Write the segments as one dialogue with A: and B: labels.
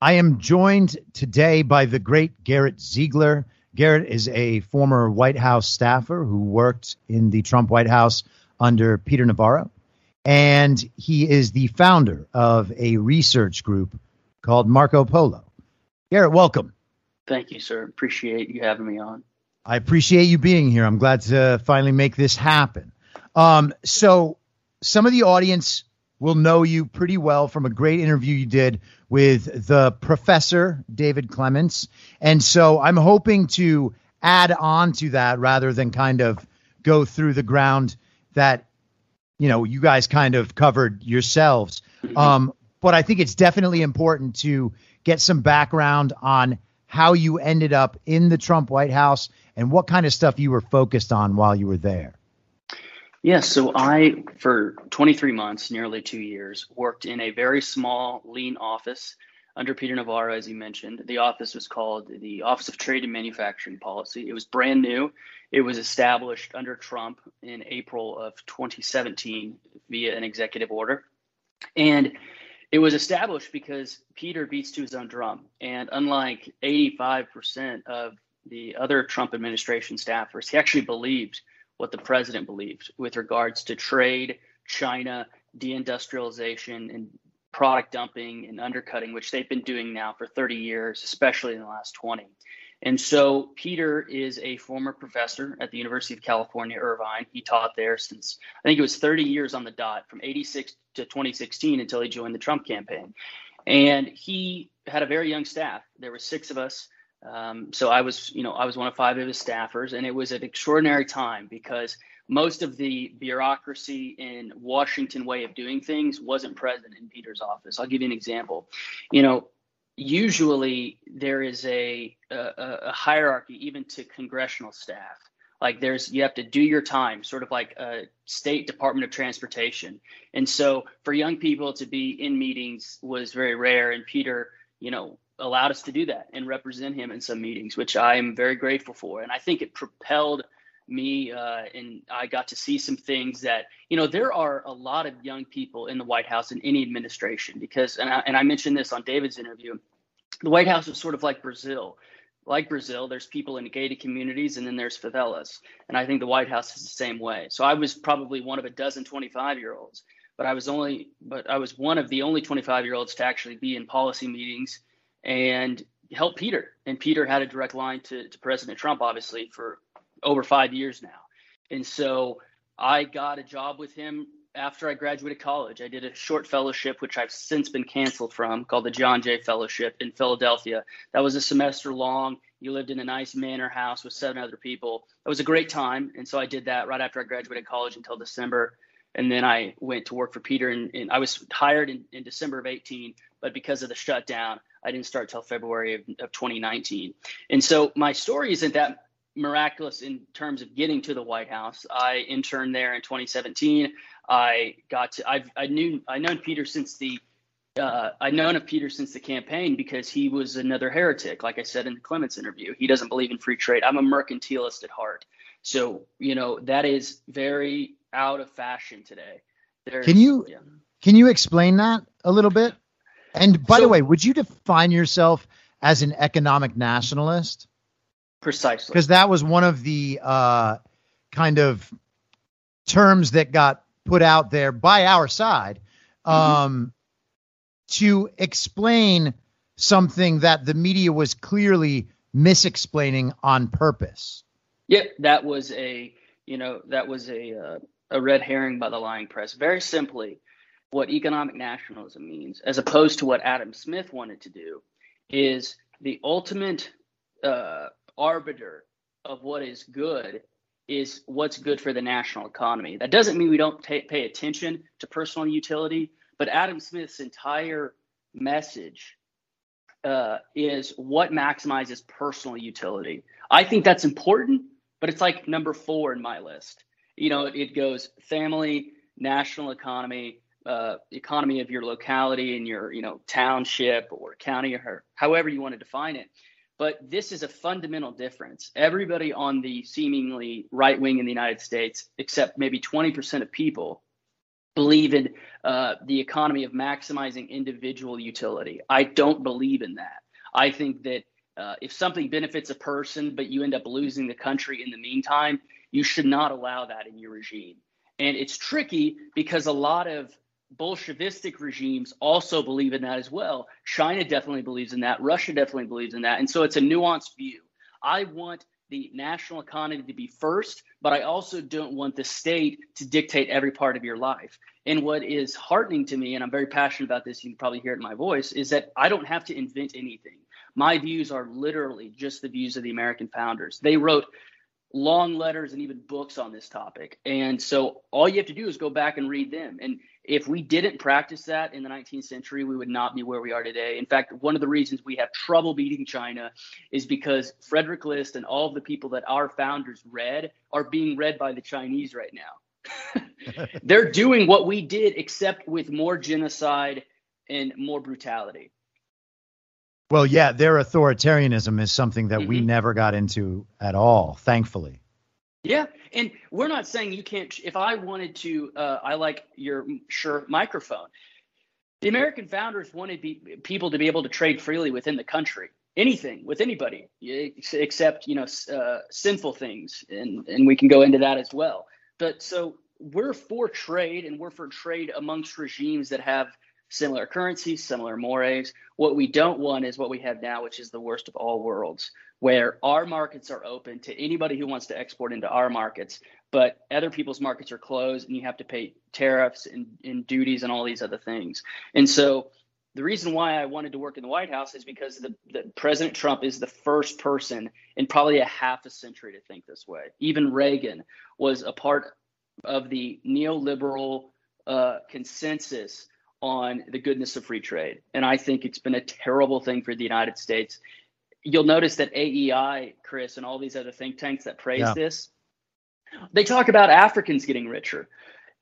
A: I am joined today by the great Garrett Ziegler. Garrett is a former White House staffer who worked in the Trump White House under Peter Navarro. And he is the founder of a research group called Marco Polo. Garrett, welcome.
B: Thank you, sir. Appreciate you having me on.
A: I appreciate you being here. I'm glad to finally make this happen. Um, so, some of the audience will know you pretty well from a great interview you did with the professor, David Clements. And so, I'm hoping to add on to that rather than kind of go through the ground that you know you guys kind of covered yourselves.
B: Mm-hmm.
A: Um, but I think it's definitely important to get some background on how you ended up in the Trump White House and what kind of stuff you were focused on while you were there.
B: Yeah, so I, for 23 months, nearly two years, worked in a very small, lean office under Peter Navarro, as you mentioned. The office was called the Office of Trade and Manufacturing Policy. It was brand new. It was established under Trump in April of 2017 via an executive order. And it was established because Peter beats to his own drum. And unlike 85% of the other Trump administration staffers, he actually believed what the president believed with regards to trade, China, deindustrialization, and product dumping and undercutting, which they've been doing now for 30 years, especially in the last 20. And so Peter is a former professor at the University of California, Irvine. He taught there since I think it was 30 years on the dot, from 86 to 2016 until he joined the Trump campaign. And he had a very young staff. There were six of us. Um, so I was, you know, I was one of five of his staffers, and it was an extraordinary time because most of the bureaucracy in Washington way of doing things wasn't present in Peter's office. I'll give you an example. You know, usually there is a, a, a hierarchy even to congressional staff like there's you have to do your time sort of like a state department of transportation and so for young people to be in meetings was very rare and peter you know allowed us to do that and represent him in some meetings which i am very grateful for. And i think it propelled me uh, and i got to see some things that you know there are a lot of young people in the white house in any administration because and I, and I mentioned this on david's interview the white house is sort of like brazil. Like brazil there's people in gated communities and then there's favelas. And i think the white house is the same way. So i was probably one of a dozen 25 year olds but i was only but i was one of the only 25 year olds to actually be in policy meetings and help peter and peter had a direct line to, to president trump obviously for over five years now. And so I got a job with him after I graduated college. I did a short fellowship, which I've since been canceled from, called the John Jay Fellowship in Philadelphia. That was a semester long. You lived in a nice manor house with seven other people. It was a great time. And so I did that right after I graduated college until December. And then I went to work for Peter. And, and I was hired in, in December of 18, but because of the shutdown, I didn't start till February of, of 2019. And so my story isn't that miraculous in terms of getting to the White House. I interned there in 2017. I got to I've I knew I known Peter since the uh, I'd known of Peter since the campaign because he was another heretic. Like I said in the Clements interview, he doesn't believe in free trade. I'm a mercantilist at heart. So, you know, that is very out of fashion today.
A: There's, can you yeah. can you explain that a little bit? And by so, the way, would you define yourself as an economic nationalist?
B: Precisely.
A: Because that was one of the uh, kind of terms that got put out there by our side mm-hmm. um, mm-hmm. to explain something that the media was clearly misexplaining on purpose.
B: Yep, that was a you know that was a uh, a red herring by the lying press. Very simply, what economic nationalism means, as opposed to what Adam Smith wanted to do, is the ultimate uh, arbiter of what is good is what's good for the national economy. That doesn't mean we don't t- pay attention to personal utility, but Adam Smith's entire message uh, is what maximizes personal utility. I think that's important, but it's like number four in my list. You know, it, it goes family, national economy, uh, economy of your locality and your you know township or county or however you want to define it. But this is a fundamental difference. Everybody on the seemingly right wing in the United States, except maybe 20% of people, believe in uh, the economy of maximizing individual utility. I don't believe in that. I think that uh, if something benefits a person, but you end up losing the country in the meantime, you should not allow that in your regime. And it's tricky because a lot of Bolshevistic regimes also believe in that as well. China definitely believes in that. Russia definitely believes in that. And so it's a nuanced view. I want the national economy to be first, but I also don't want the state to dictate every part of your life. And what is heartening to me, and I'm very passionate about this, you can probably hear it in my voice, is that I don't have to invent anything. My views are literally just the views of the American founders. They wrote long letters and even books on this topic. And so all you have to do is go back and read them. And if we didn't practice that in the 19th century, we would not be where we are today. In fact, one of the reasons we have trouble beating China is because Frederick List and all of the people that our founders read are being read by the Chinese right now. They're doing what we did, except with more genocide and more brutality.
A: Well, yeah, their authoritarianism is something that mm-hmm. we never got into at all, thankfully.
B: Yeah, and we're not saying you can't. If I wanted to, uh, I like your Shure microphone. The American founders wanted be, people to be able to trade freely within the country, anything with anybody, except you know uh, sinful things, and and we can go into that as well. But so we're for trade, and we're for trade amongst regimes that have similar currencies, similar mores. What we don't want is what we have now, which is the worst of all worlds, where our markets are open to anybody who wants to export into our markets, but other people's markets are closed and you have to pay tariffs and, and duties and all these other things. And so the reason why I wanted to work in the White House is because the, the, President Trump is the first person in probably a half a century to think this way. Even Reagan was a part of the neoliberal uh, consensus on the goodness of free trade. And I think it's been a terrible thing for the United States. You'll notice that AEI, Chris, and all these other think tanks that praise yeah. this, they talk about Africans getting richer.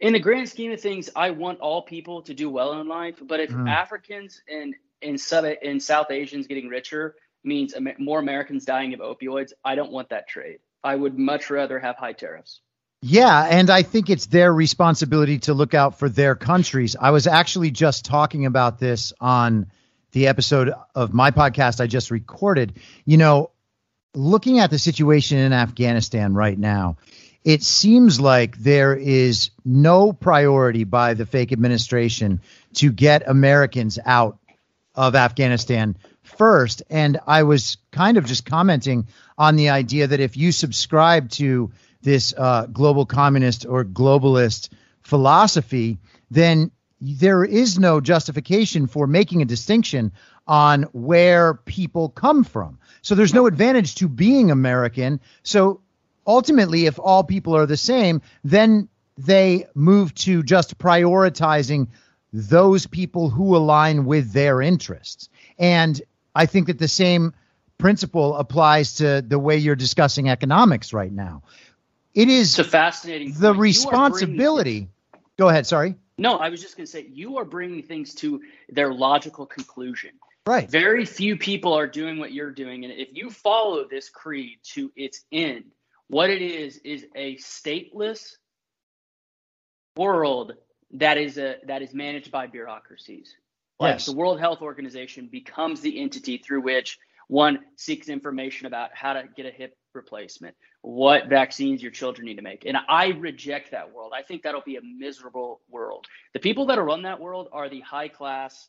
B: In the grand scheme of things, I want all people to do well in life. But if mm. Africans and in South, in South Asians getting richer means more Americans dying of opioids, I don't want that trade. I would much rather have high tariffs.
A: Yeah, and I think it's their responsibility to look out for their countries. I was actually just talking about this on the episode of my podcast I just recorded. You know, looking at the situation in Afghanistan right now, it seems like there is no priority by the fake administration to get Americans out of Afghanistan first. And I was kind of just commenting on the idea that if you subscribe to this uh, global communist or globalist philosophy, then there is no justification for making a distinction on where people come from. So there's no advantage to being American. So ultimately, if all people are the same, then they move to just prioritizing those people who align with their interests. And I think that the same principle applies to the way you're discussing economics right now. It is
B: it's a fascinating.
A: The point. responsibility. Go ahead. Sorry.
B: No, I was just going to say you are bringing things to their logical conclusion.
A: Right.
B: Very few people are doing what you're doing, and if you follow this creed to its end, what it is is a stateless world that is a that is managed by bureaucracies. Like yes. the World Health Organization becomes the entity through which one seeks information about how to get a hip replacement, what vaccines your children need to make. And I reject that world. I think that'll be a miserable world. The people that run that world are the high class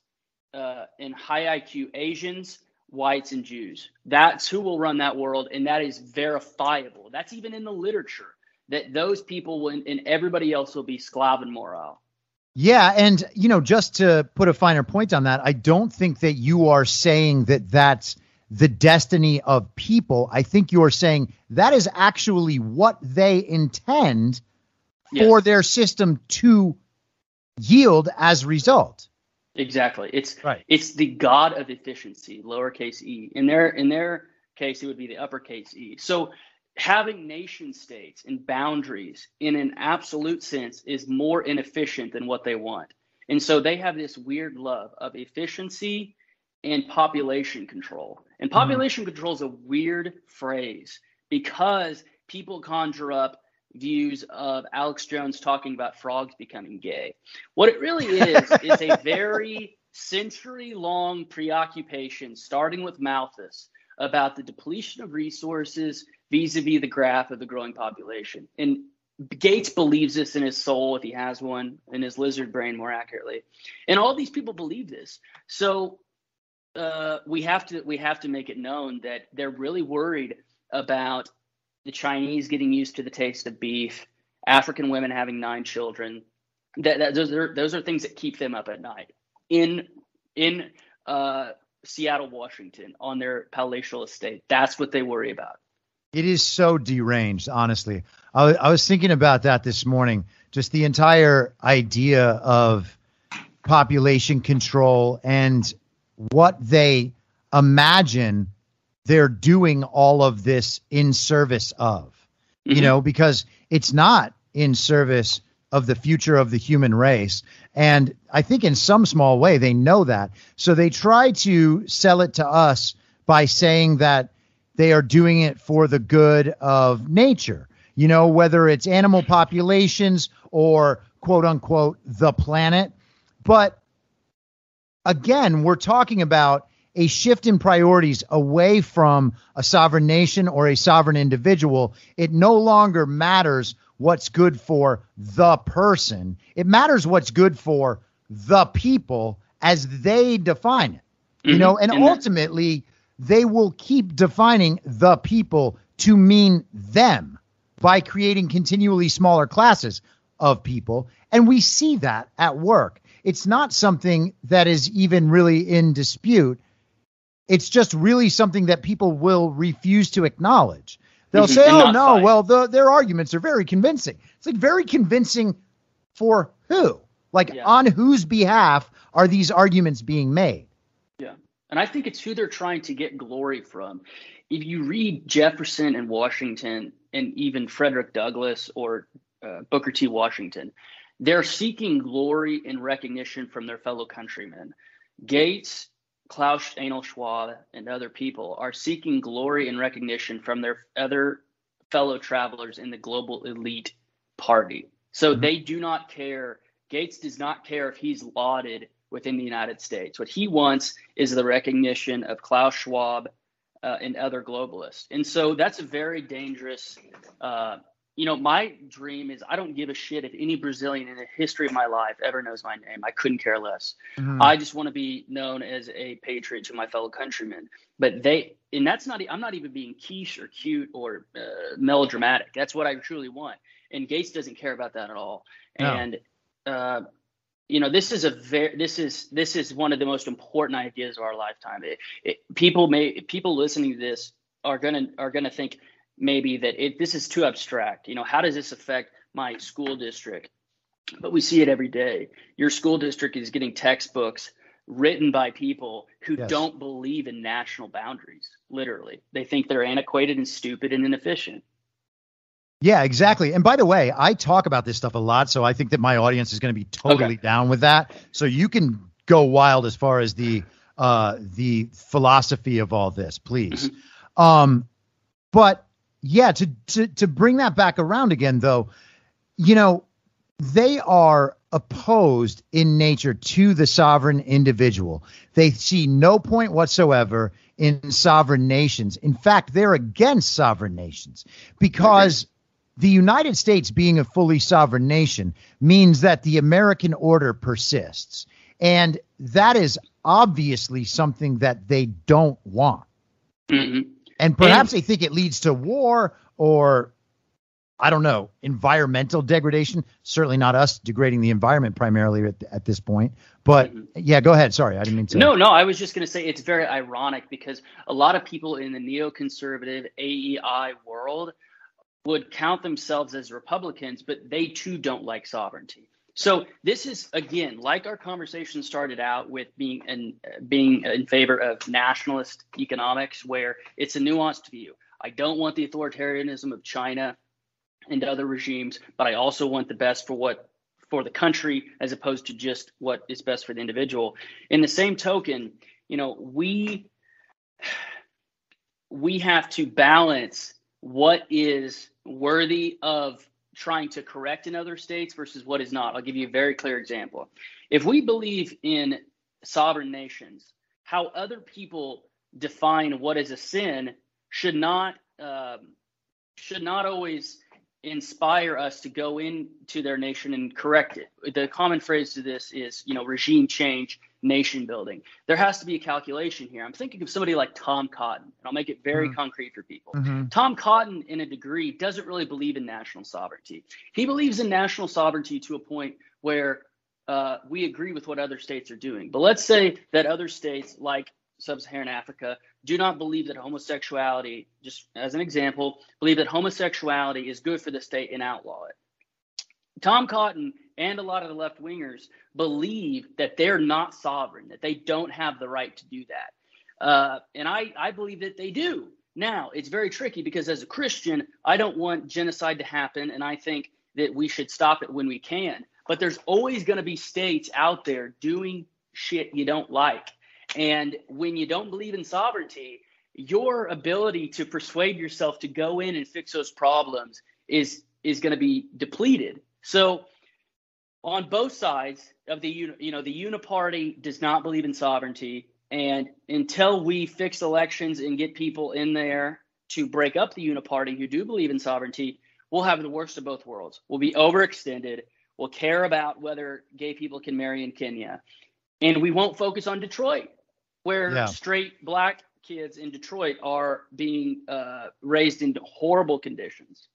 B: uh, and high IQ Asians, whites, and Jews. That's who will run that world. And that is verifiable. That's even in the literature that those people will, and everybody else will be Sklaven moral.
A: Yeah, and you know, just to put a finer point on that, I don't think that you are saying that that's the destiny of people. I think you're saying that is actually what they intend yes. for their system to yield as a result.
B: Exactly. It's
A: Right.
B: it's the god of efficiency, lowercase e. In their in their case, it would be the uppercase e. So having nation states and boundaries in an absolute sense is more inefficient than what they want. And so they have this weird love of efficiency and population control. And hmm. population control is a weird phrase because people conjure up views of Alex Jones talking about frogs becoming gay. What it really is is a very century long preoccupation, starting with Malthus, about the depletion of resources vis a vis the graph of the growing population. And Gates believes this in his soul, if he has one, in his lizard brain, more accurately. And all these people believe this. So uh, we have to we have to make it known that they're really worried about the Chinese getting used to the taste of beef, African women having nine children. That, that those are those are things that keep them up at night. In in uh, Seattle, Washington, on their palatial estate, that's what they worry about.
A: It is so deranged, honestly. I, I was thinking about that this morning. Just the entire idea of population control and what they imagine they're doing all of this in service of. You
B: Mhm.
A: know, because it's not in service of the future of the human race. And I think in some small way they know that. So they try to sell it to us by saying that they are doing it for the good of nature. You know, whether it's animal populations or quote unquote the planet. But again, we're talking about a shift in priorities away from a sovereign nation or a sovereign individual. It no longer matters what's good for the person, it matters what's good for the people as they define it. You
B: Mhm.
A: know, and
B: And that-
A: ultimately, they will keep defining the people to mean them by creating continually smaller classes of people. And we see that at work. It's not something that is even really in dispute. It's just really something that people will refuse to acknowledge. They'll
B: Mhm,
A: say,
B: and
A: "Oh no,
B: fight."
A: well, the, their arguments are very convincing." It's like very convincing for who? Like
B: Yeah.
A: on whose behalf are these arguments being made?
B: Yeah. And I think it's who they're trying to get glory from. If you read Jefferson and Washington and even Frederick Douglass or uh, Booker T. Washington, they're seeking glory and recognition from their fellow countrymen. Gates, Klaus Schwab, and other people are seeking glory and recognition from their other fellow travelers in the global elite party. So
A: Mhm.
B: they do not care. Gates does not care if he's lauded within the United States. What he wants is the recognition of Klaus Schwab uh, and other globalists. And so that's a very dangerous. Uh, you know, my dream is I don't give a shit if any Brazilian in the history of my life ever knows my name. I couldn't care less.
A: Mhm.
B: I just want to be known as a patriot to my fellow countrymen. But they, and that's not, I'm not even being quiche or cute or uh, melodramatic. That's what I truly want. And Gates doesn't care about that at all.
A: No.
B: And, uh, you know, this is a very, this is, this is one of the most important ideas of our lifetime. It, it, people may, people listening to this are gonna, are gonna think maybe that it, this is too abstract. You know, how does this affect my school district? But we see it every day. Your school district is getting textbooks written by people who
A: Yes.
B: don't believe in national boundaries. Literally, they think they're antiquated and stupid and inefficient.
A: Yeah, exactly. And by the way, I talk about this stuff a lot, so I think that my audience is going to be totally
B: Okay.
A: down with that. So you can go wild as far as the uh, the philosophy of all this, please. Um, but yeah, to to to bring that back around again, though, you know, they are opposed in nature to the sovereign individual. They see no point whatsoever in sovereign nations. In fact, they're against sovereign nations because the United States being a fully sovereign nation means that the American order persists. And that is obviously something that they don't want.
B: Mhm.
A: And perhaps they think it leads to war or I don't know, environmental degradation. Certainly not us degrading the environment primarily at, at this point. But yeah, go ahead. Sorry, I didn't mean to.
B: No, no, I was just going to say it's very ironic because a lot of people in the neoconservative AEI world would count themselves as Republicans, but they too don't like sovereignty. So this is again like our conversation started out with being in being in favor of nationalist economics, where it's a nuanced view. I don't want the authoritarianism of China and other regimes, but I also want the best for what for the country as opposed to just what is best for the individual. In the same token, you know, we we have to balance what is worthy of trying to correct in other states versus what is not. I'll give you a very clear example. If we believe in sovereign nations, how other people define what is a sin should not um, should not always inspire us to go into their nation and correct it. The common phrase to this is, you know, regime change, nation building. There has to be a calculation here. I'm thinking of somebody like Tom Cotton, and I'll make it very mm-hmm. concrete for people. Mm-hmm. Tom Cotton, in a degree, doesn't really believe in national sovereignty. He believes in national sovereignty to a point where uh, we agree with what other states are doing. But let's say that other states, like sub-Saharan Africa, do not believe that homosexuality, just as an example, believe that homosexuality is good for the state and outlaw it. Tom Cotton and a lot of the left wingers believe that they're not sovereign, that they don't have the right to do that. Uh, and I, I believe that they do. Now, it's very tricky because as a Christian, I don't want genocide to happen, and I think that we should stop it when we can. But there's always going to be states out there doing shit you don't like. And when you don't believe in sovereignty, your ability to persuade yourself to go in and fix those problems is is going to be depleted. So on both sides of the you know the uniparty does not believe in sovereignty. And until we fix elections and get people in there to break up the uniparty who do believe in sovereignty we'll have the worst of both worlds. We'll be overextended. We'll care about whether gay people can marry in kenya. And we won't focus on detroit where yeah. straight black kids in Detroit are being uh, raised into horrible conditions.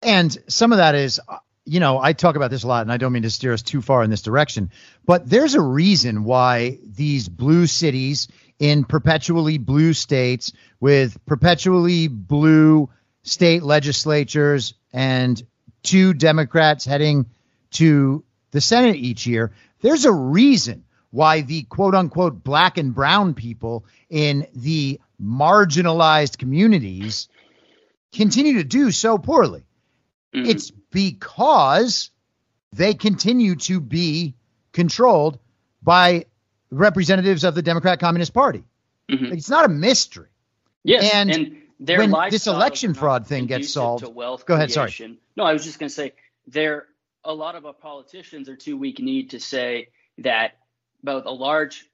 A: And some of that is, you know, I talk about this a lot, and I don't mean to steer us too far in this direction, but there's a reason why these blue cities in perpetually blue states with perpetually blue state legislatures and two Democrats heading to the Senate each year, there's a reason why the quote unquote black and brown people in the marginalized communities continue to do so poorly. Mm-hmm. It's because they continue to be controlled by representatives of the Democrat Communist Party. Mm-hmm. It's not a mystery.
B: Yes,
A: and, and when this election fraud thing gets solved,
B: go ahead. Sorry. No, I was just going to say there. A lot of our politicians are too weak-kneed to say that both a large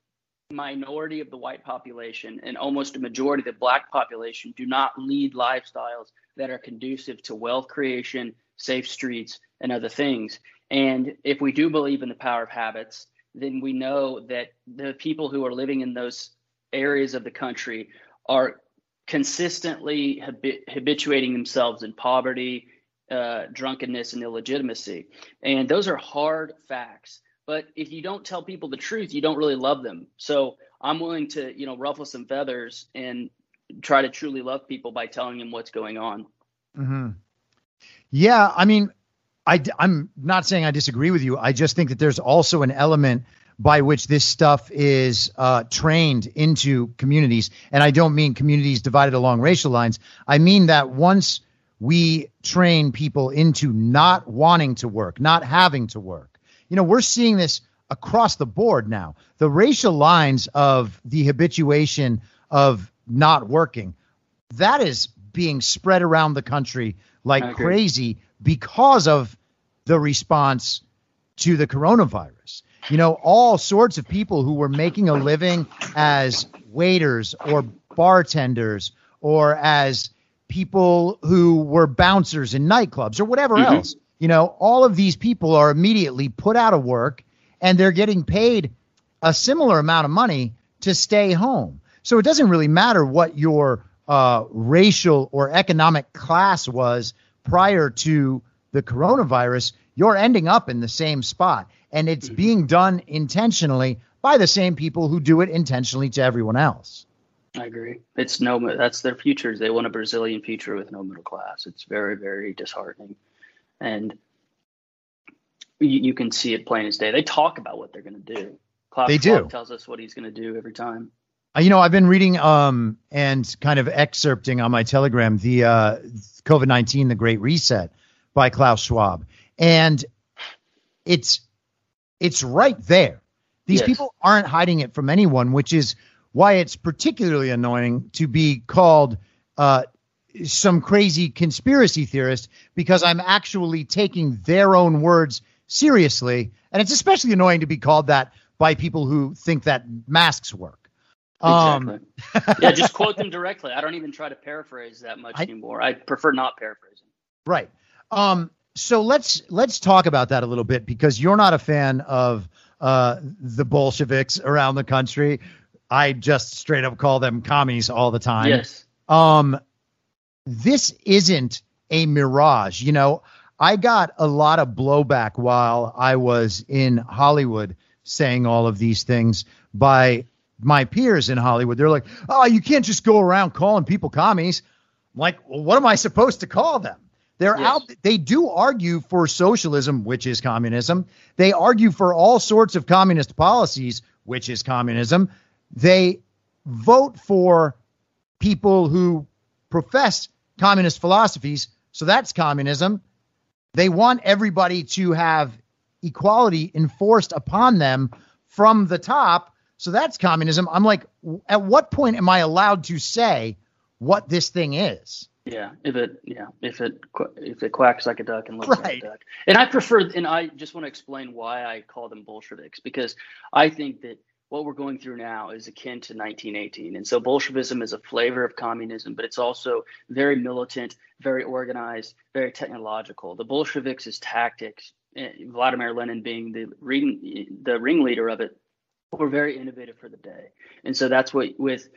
B: minority of the white population and almost a majority of the black population do not lead lifestyles that are conducive to wealth creation, safe streets, and other things. And if we do believe in the power of habits, then we know that the people who are living in those areas of the country are consistently habituating themselves in poverty, uh, drunkenness, and illegitimacy. And those are hard facts. But if you don't tell people the truth, you don't really love them. So I'm willing to, you know, ruffle some feathers and try to truly love people by telling them what's going on.
A: Mm-hmm. Yeah, I mean, I, I'm not saying I disagree with you. I just think that there's also an element by which this stuff is uh, trained into communities. And I don't mean communities divided along racial lines. I mean that once we train people into not wanting to work, not having to work, you know, we're seeing this across the board now. The racial lines of the habituation of not working, that is being spread around the country like crazy because of the response to the coronavirus. You know, all sorts of people who were making a living as waiters or bartenders or as people who were bouncers in nightclubs or whatever mm-hmm. else you know, all of these people are immediately put out of work and they're getting paid a similar amount of money to stay home. So it doesn't really matter what your uh, racial or economic class was prior to the coronavirus, you're ending up in the same spot. And it's mm-hmm. being done intentionally by the same people who do it intentionally to everyone else.
B: I agree. It's no, that's their futures. They want a Brazilian future with no middle class. It's very, very disheartening. And you, you can see it plain as day. They talk about what they're going to do. Klaus
A: They
B: Schwab
A: do.
B: tells us what he's going to do every time.
A: Uh, You know, I've been reading um and kind of excerpting on my Telegram the uh, COVID nineteen, the Great Reset by Klaus Schwab, and it's it's right there. These
B: Yes.
A: people aren't hiding it from anyone, which is why it's particularly annoying to be called uh, some crazy conspiracy theorist because I'm actually taking their own words seriously, and it's especially annoying to be called that by people who think that masks work. Um,
B: Exactly. yeah, just quote them directly. I don't even try to paraphrase that much
A: I-
B: anymore. I prefer not paraphrasing.
A: Right. Um, so let's let's talk about that a little bit because you're not a fan of uh, the Bolsheviks around the country. I just straight up call them commies all the time.
B: Yes.
A: Um, this isn't a mirage. You know, I got a lot of blowback while I was in Hollywood saying all of these things by my peers in Hollywood. They're like, oh, you can't just go around calling people commies. I'm like, well, what am I supposed to call them? They're
B: Yes.
A: out. They do argue for socialism, which is communism. They argue for all sorts of communist policies, which is communism. They vote for people who profess communist philosophies, so that's communism. They want everybody to have equality enforced upon them from the top, so that's communism. I'm like, at what point am I allowed to say what this thing is?
B: Yeah, if it yeah, if it if it quacks like a duck and looks like a duck. And I prefer and I just want to explain why I call them Bolsheviks because I think that what we're going through now is akin to 1918. And so Bolshevism is a flavor of communism, but it's also very militant, very organized, very technological. The Bolsheviks tactics. eh, Vladimir Lenin being the ring, the ringleader of it, were very innovative for the day. And so that's what with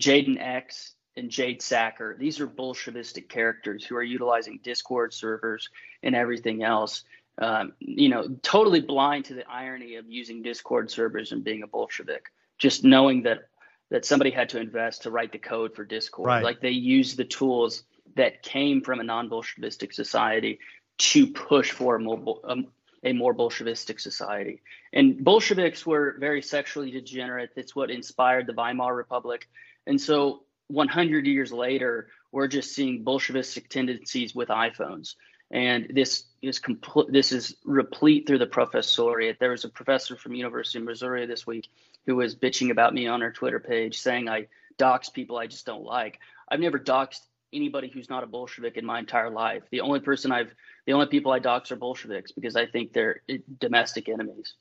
B: Jaden X and Jade Sacker, these are Bolshevistic characters who are utilizing Discord servers and everything else. Um, you know, totally blind to the irony of using Discord servers and being a Bolshevik. Just knowing that that somebody had to invest to write the code for Discord.
A: Right.
B: Like they used the tools that came from a non-Bolshevistic society to push for a more, um, a more Bolshevistic society. And Bolsheviks were very sexually degenerate. That's what inspired the Weimar Republic. And so 100 years later, we're just seeing Bolshevistic tendencies with iPhones. And this is complete. This is replete through the professoriate. There was a professor from University of Missouri this week who was bitching about me on her Twitter page, saying I dox people I just don't like. I've never doxed anybody who's not a Bolshevik in my entire life. The only person I've, the only people I dox are Bolsheviks because I think they're eh, domestic enemies.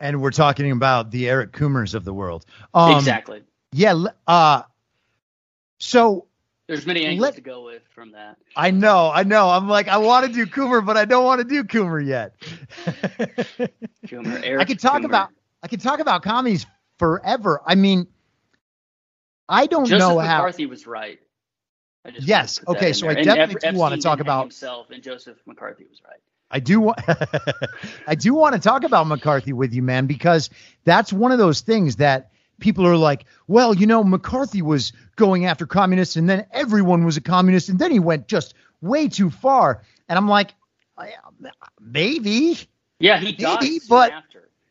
A: And we're talking about the Eric Coomers of the world. Um,
B: exactly.
A: Yeah. Uh, so
B: There's many angles
A: let-
B: to go with from that.
A: I know, I know. I'm like, I want to do Coomer, but I don't want to do Coomer yet.
B: Coomer, Eric I
A: could talk
B: Coomer.
A: about I could talk about commies forever. I mean, I don't
B: Joseph
A: know how.
B: McCarthy was right. I just
A: Yes,
B: wanted to put that
A: okay, so
B: there.
A: I definitely do wanna talk about-
B: himself, and Joseph McCarthy was right.
A: I do want I do want to talk about McCarthy with you, man, because that's one of those things that people are like, well, you know, McCarthy was going after communists and then everyone was a communist and then he went just way too far. And I'm like, maybe
B: Yeah, he died
A: Maybe, but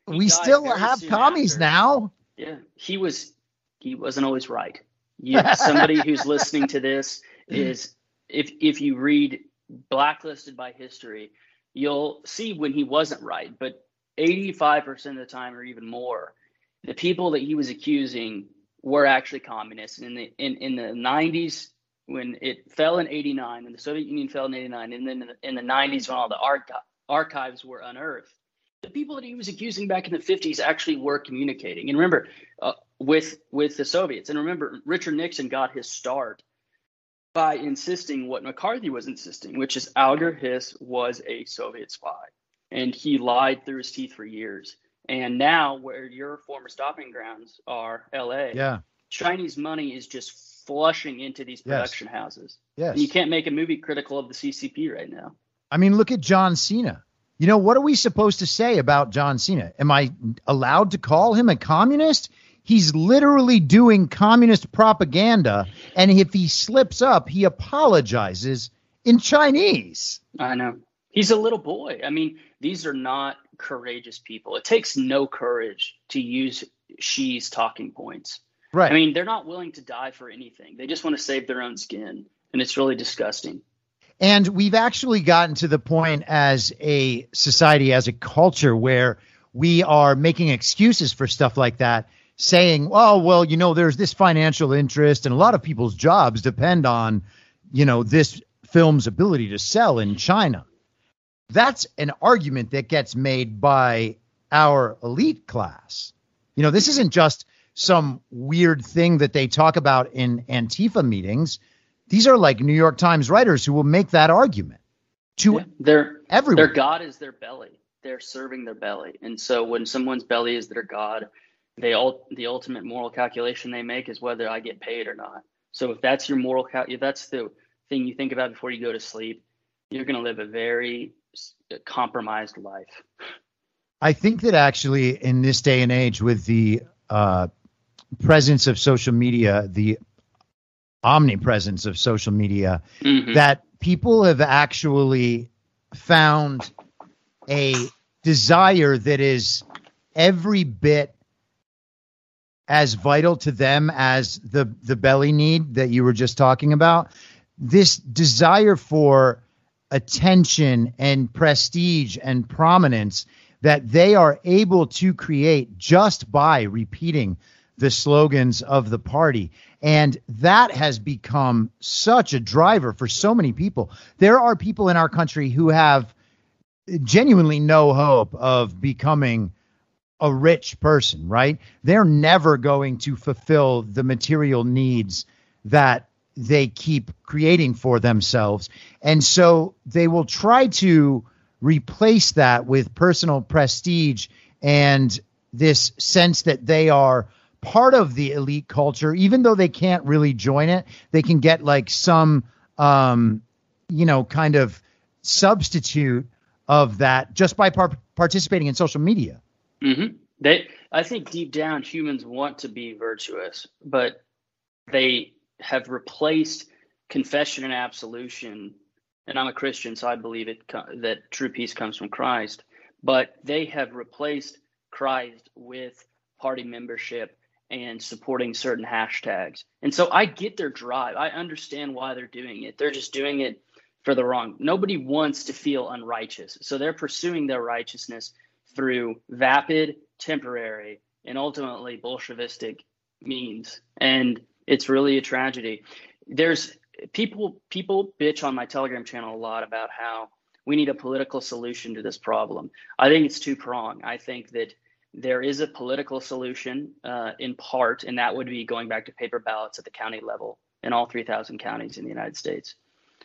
A: we still have commies
B: after.
A: now.
B: Yeah, he was. He wasn't always right. You, somebody who's listening to this is if if you read blacklisted by history, you'll see when he wasn't right. But 85% of the time, or even more, the people that he was accusing were actually communists. In the in, in the 90s, when it fell in 89, when the Soviet Union fell in 89, and then in the, in the 90s when all the archi- archives were unearthed, the people that he was accusing back in the 50s actually were communicating. And remember, uh, with with the Soviets, and remember, Richard Nixon got his start by insisting what McCarthy was insisting, which is Alger Hiss was a Soviet spy, and he lied through his teeth for years. And now, where your former stopping grounds are, L.A.,
A: Yeah.
B: Chinese money is just flushing into these
A: Yes.
B: production houses.
A: Yes.
B: And you can't make a movie critical of the CCP right now.
A: I mean, look at John Cena. You know, what are we supposed to say about John Cena? Am I allowed to call him a communist? He's literally doing communist propaganda. And if he slips up, he apologizes in Chinese.
B: I know He's a little boy. I mean, these are not courageous people. It takes no courage to use Xi's talking points.
A: Right.
B: I mean, they're not willing to die for anything. They just want to save their own skin, and it's really disgusting.
A: And we've actually gotten to the point as a society, as a culture, where we are making excuses for stuff like that, saying, "Oh, well, you know, there's this financial interest, and a lot of people's jobs depend on, you know, this film's ability to sell in China." That's an argument that gets made by our elite class. You know, this isn't just some weird thing that they talk about in Antifa meetings. These are like New York Times writers who will make that argument to
B: Yeah, their
A: everyone.
B: their god is their belly. They're serving their belly, and so when someone's belly is their god, they all the ultimate moral calculation they make is whether I get paid or not. So if that's your moral cal, if that's the thing you think about before you go to sleep, you're going to live a very compromised life.
A: I think that actually in this day and age, with the uh, presence of social media, the omnipresence of social media,
B: Mhm.
A: that people have actually found a desire that is every bit as vital to them as the the belly need that you were just talking about this desire for attention and prestige and prominence that they are able to create just by repeating the slogans of the party. And that has become such a driver for so many people. There are people in our country who have genuinely no hope of becoming a rich person, right? They're never going to fulfill the material needs that they keep creating for themselves. And so they will try to replace that with personal prestige and this sense that they are part of the elite culture, even though they can't really join it. They can get like some, um, you know, kind of substitute of that just by par- participating in social media.
B: hmm They, I think deep down, humans want to be virtuous, but they have replaced confession and absolution. And I'm a Christian, so I believe it that true peace comes from Christ. But they have replaced Christ with party membership and supporting certain hashtags. And so I get their drive. I understand why they're doing it. They're just doing it for the wrong. Nobody wants to feel unrighteous. So they're pursuing their righteousness through vapid, temporary, and ultimately Bolshevistic means. And it's really a tragedy. There's people people bitch on my Telegram channel a lot about how we need a political solution to this problem. I think it's two prong. I think that there is a political solution uh, in part, and that would be going back to paper ballots at the county level in all 3,000 counties in the United States,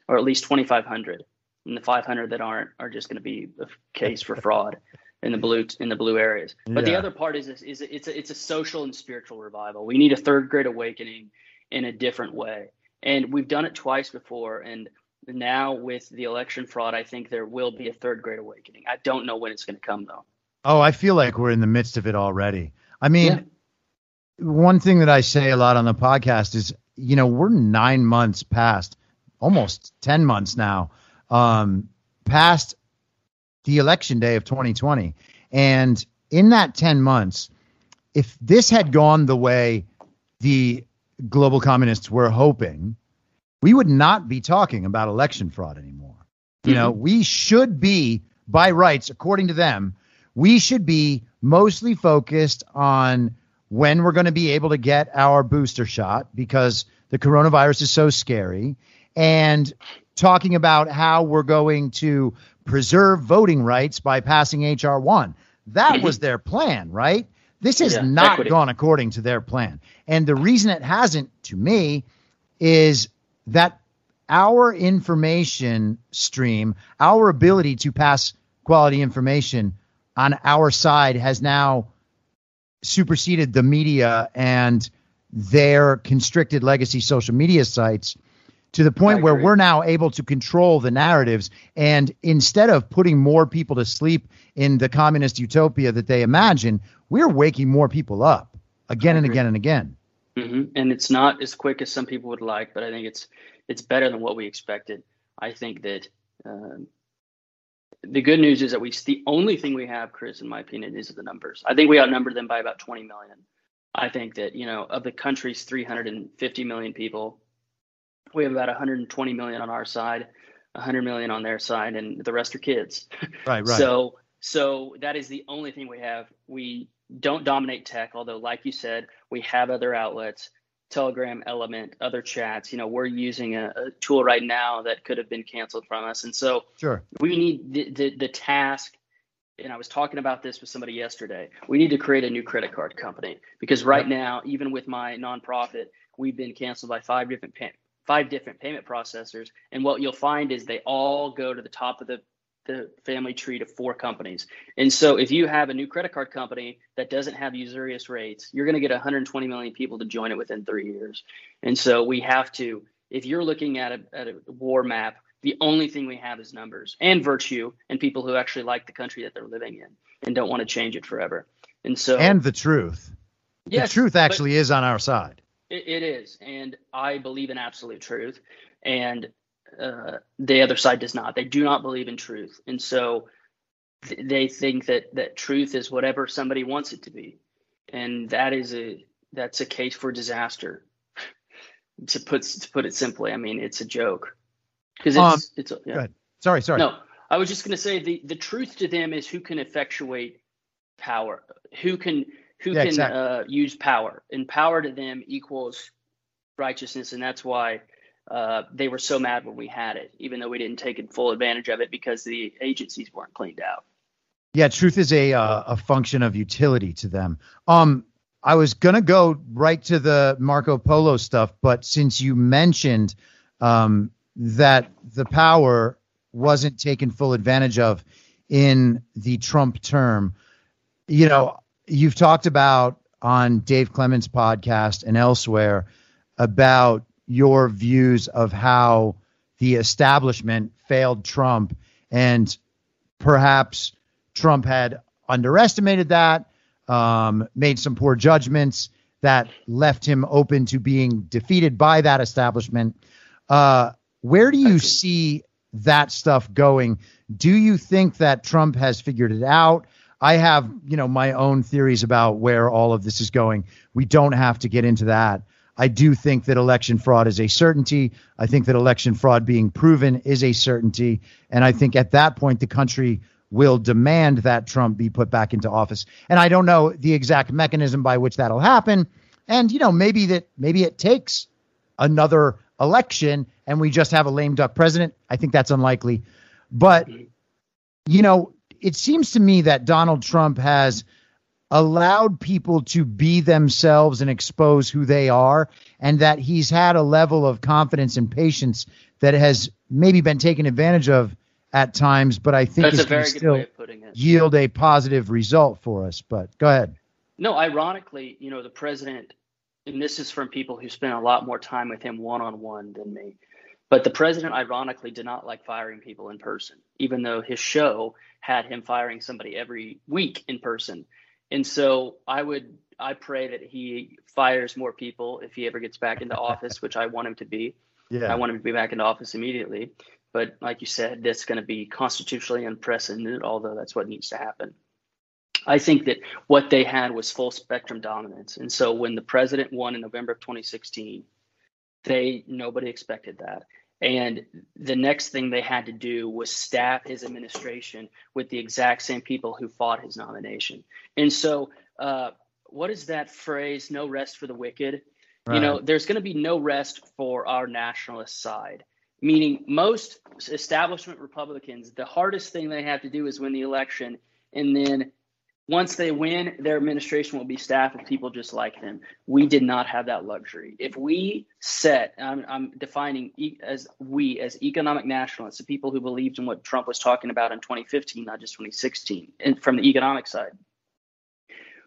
B: or at least 2,500. And the 500 that aren't are just going to be a case for fraud in the blue in the blue areas. But the other part is is, is it's a, it's a social and spiritual revival. We need a third great awakening in a different way, and we've done it twice before. And now with the election fraud, I think there will be a third great awakening. I don't know when it's going to come though.
A: Oh, I feel like we're in the midst of it already. I mean,
B: Yeah.
A: one thing that I say a lot on the podcast is, you know, we're nine months past, almost 10 months now, um, past the election day of 2020. And in that 10 months, if this had gone the way the global communists were hoping, we would not be talking about election fraud anymore. You know, mm-hmm. we should be, by rights, according to them, we should be mostly focused on when we're going to be able to get our booster shot because the coronavirus is so scary and talking about how we're going to preserve voting rights by passing HR 1. That was mm-hmm. their plan, right? This has
B: Yeah,
A: not
B: equity.
A: gone according to their plan. And the reason it hasn't, to me, is that our information stream, our ability to pass quality information on our side has now superseded the media and their constricted legacy social media sites to the point where we're now able to control the narratives and instead of putting more people to sleep in the communist utopia that they imagine we're waking more people up again and again and again
B: hmm And it's not as quick as some people would like, but I think it's it's better than what we expected. I think that um, the good news is that we the only thing we have, Chris, in my opinion, is the numbers. I think we outnumber them by about 20 million. I think that you know of the country's 350 million people, we have about 120 million on our side, 100 million on their side, and the rest are kids.
A: Right, right.
B: So so that is the only thing we have. We don't dominate tech, although, like you said, we have other outlets. Telegram, Element, other chats. You know, we're using a, a, tool right now that could have been canceled from us, and so
A: sure.
B: we need the, the, the task. And I was talking about this with somebody yesterday. We need to create a new credit card company because right now, even with my nonprofit, we've been canceled by five different pay- five different payment processors. And what you'll find is they all go to the top of the the family tree to four companies. And so if you have a new credit card company that doesn't have usurious rates, you're going to get 120 million people to join it within three years. And so we have to, if you're looking at a, at a war map, the only thing we have is numbers and virtue and people who actually like the country that they're living in and don't want to change it forever. And so,
A: and the truth.
B: Yes,
A: the truth actually is on our side.
B: It, it is. And I believe in absolute truth. And uh, the other side does not. They do not believe in truth, and so th- they think that that truth is whatever somebody wants it to be, and that is a that's a case for disaster. to put to put it simply, I mean it's a joke because it's um, it's yeah.
A: Go ahead. Sorry, sorry.
B: No, I was just going to say the the truth to them is who can effectuate power, who can who yeah, can exactly. uh, use power, and power to them equals righteousness, and that's why uh, they were so mad when we had it, even though we didn't take full advantage of it because the agencies weren't cleaned out.
A: Yeah, truth is a uh, a function of utility to them. Um, I was gonna go right to the Marco Polo stuff, but since you mentioned um, that the power wasn't taken full advantage of in the Trump term, you know, you've talked about on Dave Clemens' podcast and elsewhere about your views of how the establishment failed Trump and perhaps Trump had underestimated that, um, made some poor judgments that left him open to being defeated by that establishment. Uh, where do you see that stuff going? Do you think that Trump has figured it out? I have, you know, my own theories about where all of this is going. We don't have to get into that. I do think that election fraud is a certainty. I think that election fraud being proven is a certainty. And I think at that point, the country will demand that Trump be put back into office. And I don't know the exact mechanism by which that'll happen. And, you know, maybe that maybe it takes another election and we just have a lame duck president. I think that's unlikely. But, you know, it seems to me that Donald Trump has allowed people to be themselves and expose who they are, and that he's had a level of confidence and patience that has maybe been taken advantage of at times, but I think
B: That's it's still
A: yield a positive result for us. But go ahead.
B: No, ironically, you know, the president, and this is from people who spent a lot more time with him one on one than me. But the president, ironically, did not like firing people in person, even though his show had him firing somebody every week in person. And so I would I pray that he fires more people if he ever gets back into office, which I want him to be.
A: Yeah.
B: I want him to be back into office immediately. But like you said, that's going to be constitutionally unprecedented, although that's what needs to happen. I think that what they had was full spectrum dominance. And so when the president won in November of 2016, they nobody expected that. And the next thing they had to do was staff his administration with the exact same people who fought his nomination. And so, uh, what is that phrase? No rest for the wicked. Right. You know, there's going to be no rest for our nationalist side. Meaning, most establishment Republicans, the hardest thing they have to do is win the election, and then once they win, their administration will be staffed with people just like them. We did not have that luxury. If we set, I'm, I'm defining e- as we as economic nationalists, the people who believed in what Trump was talking about in 2015, not just 2016, and from the economic side,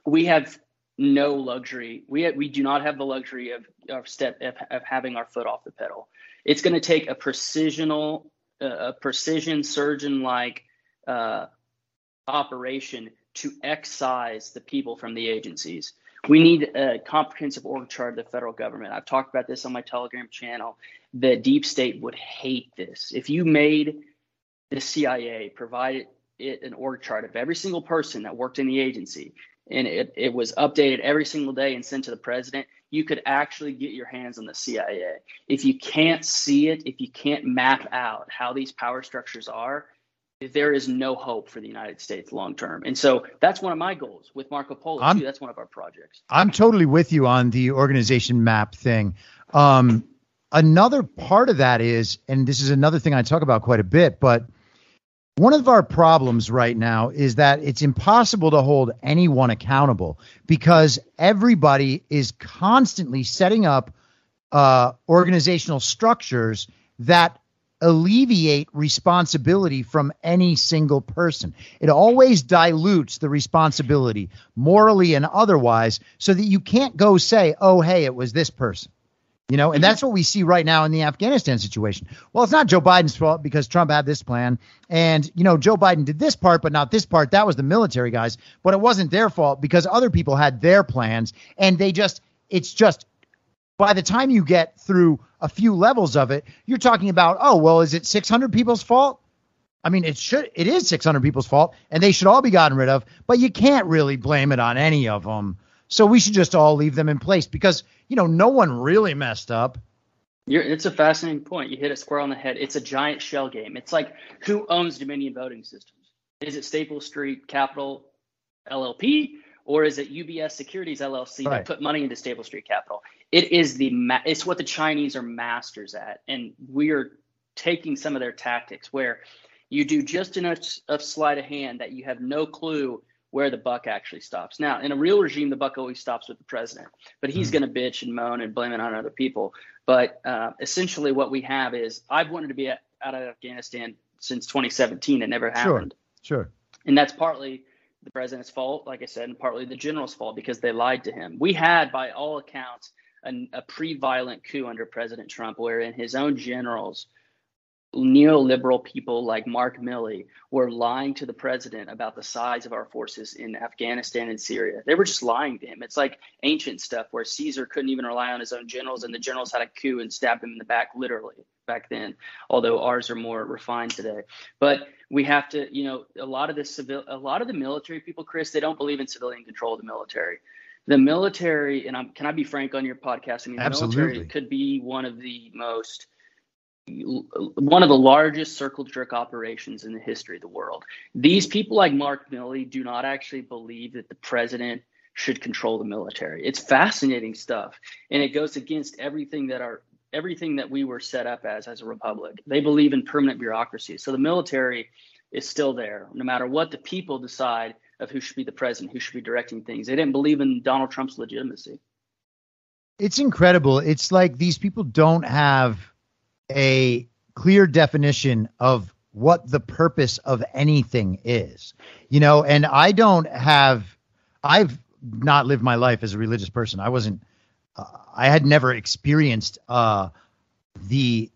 B: we have no luxury. We we do not have the luxury of of step of, of having our foot off the pedal. It's going to take a precisional, uh, a precision surgeon like uh, operation to excise the people from the agencies. We need a comprehensive org chart of the federal government. I've talked about this on my Telegram channel. The deep state would hate this. If you made the CIA provided it an org chart of every single person that worked in the agency, and it, it was updated every single day and sent to the president, you could actually get your hands on the CIA. If you can't see it, if you can't map out how these power structures are, there is no hope for the United States long term. And so that's one of my goals with Marco Polo I'm, too. That's one of our projects.
A: I'm totally with you on the organization map thing. Um, another part of that is, and this is another thing I talk about quite a bit, but one of our problems right now is that it's impossible to hold anyone accountable because everybody is constantly setting up uh, organizational structures that alleviate responsibility from any single person. It always dilutes the responsibility, morally and otherwise, so that you can't go say, oh, hey, it was this person. You know, and mm-hmm. that's what we see right now in the Afghanistan situation. Well, it's not Joe Biden's fault because Trump had this plan. And, you know, Joe Biden did this part, but not this part. That was the military guys. But it wasn't their fault because other people had their plans. And they just, it's just, by the time you get through a few levels of it, you're talking about, oh, well, is it 600 people's fault? I mean, it should, it is 600 people's fault and they should all be gotten rid of, but you can't really blame it on any of them. So we should just all leave them in place because you know, no one really messed up.
B: You're, it's a fascinating point. You hit a square on the head. It's a giant shell game. It's like who owns Dominion Voting Systems? Is it Staple Street Capital LLP or is it UBS Securities LLC right. that put money into Staples Street Capital? It is the ma- it's what the Chinese are masters at, and we are taking some of their tactics where you do just enough of sleight of hand that you have no clue where the buck actually stops. Now, in a real regime, the buck always stops with the president, but he's mm-hmm. going to bitch and moan and blame it on other people. But uh, essentially, what we have is I've wanted to be out of Afghanistan since 2017. It never happened.
A: Sure. Sure.
B: And that's partly the president's fault, like I said, and partly the general's fault because they lied to him. We had, by all accounts, a, a pre-violent coup under President Trump, wherein his own generals neoliberal people like Mark Milley were lying to the president about the size of our forces in Afghanistan and Syria. They were just lying to him. It's like ancient stuff where Caesar couldn't even rely on his own generals, and the generals had a coup and stabbed him in the back, literally back then. Although ours are more refined today, but we have to, you know, a lot of the civil, a lot of the military people, Chris, they don't believe in civilian control of the military. The military, and I'm, can I be frank on your podcast? I mean, the
A: Absolutely.
B: military could be one of the most one of the largest circle jerk operations in the history of the world. These people like Mark Milley do not actually believe that the president should control the military. It's fascinating stuff and it goes against everything that our everything that we were set up as as a republic. They believe in permanent bureaucracy. So the military is still there no matter what the people decide of who should be the president, who should be directing things. They didn't believe in Donald Trump's legitimacy.
A: It's incredible. It's like these people don't have a clear definition of what the purpose of anything is. You know, and I don't have I've not lived my life as a religious person. I wasn't uh, I had never experienced uh the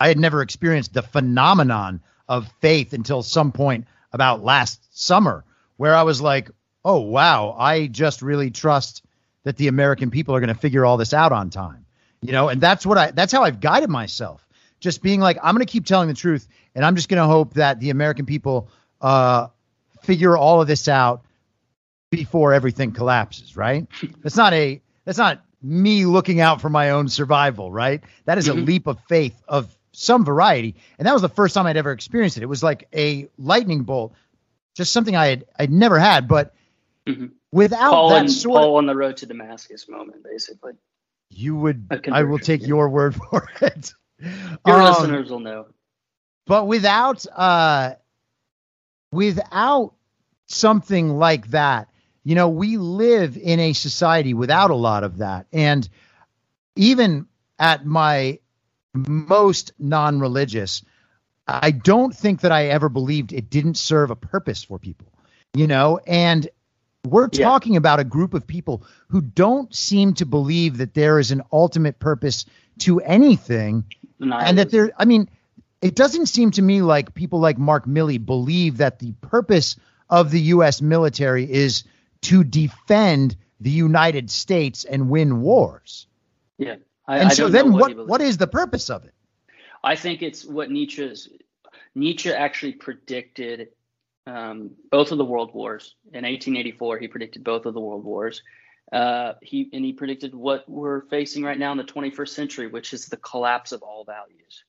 A: I had never experienced the phenomenon of faith until some point about last summer where I was like, "Oh wow, I just really trust that the American people are going to figure all this out on time." You know, and that's what I that's how I've guided myself. Just being like, I'm going to keep telling the truth, and I'm just going to hope that the American people uh, figure all of this out before everything collapses. Right? That's not a that's not me looking out for my own survival. Right? That is a mm-hmm. leap of faith of some variety, and that was the first time I'd ever experienced it. It was like a lightning bolt, just something I had I'd never had, but. Mm-hmm. Without
B: Paul
A: that
B: and,
A: sort
B: Paul on the road to Damascus moment, basically.
A: You would. I will take yeah. your word for it.
B: Your um, listeners will know.
A: But without, uh, without something like that, you know, we live in a society without a lot of that, and even at my most non-religious, I don't think that I ever believed it didn't serve a purpose for people. You know, and we're yeah. talking about a group of people who don't seem to believe that there is an ultimate purpose to anything. and that there, I mean, it doesn't seem to me like people like Mark Milley believe that the purpose of the U.S. military is to defend the United States and win wars.
B: Yeah.
A: I, and I so then what, what is the purpose of it?
B: I think it's what Nietzsche's Nietzsche actually predicted um, both of the world wars. In 1884, he predicted both of the world wars. Uh, he and he predicted what we're facing right now in the 21st century, which is the collapse of all values.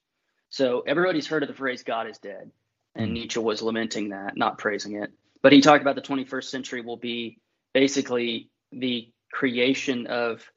B: So everybody's heard of the phrase "God is dead," and mm. Nietzsche was lamenting that, not praising it. But he talked about the 21st century will be basically the creation of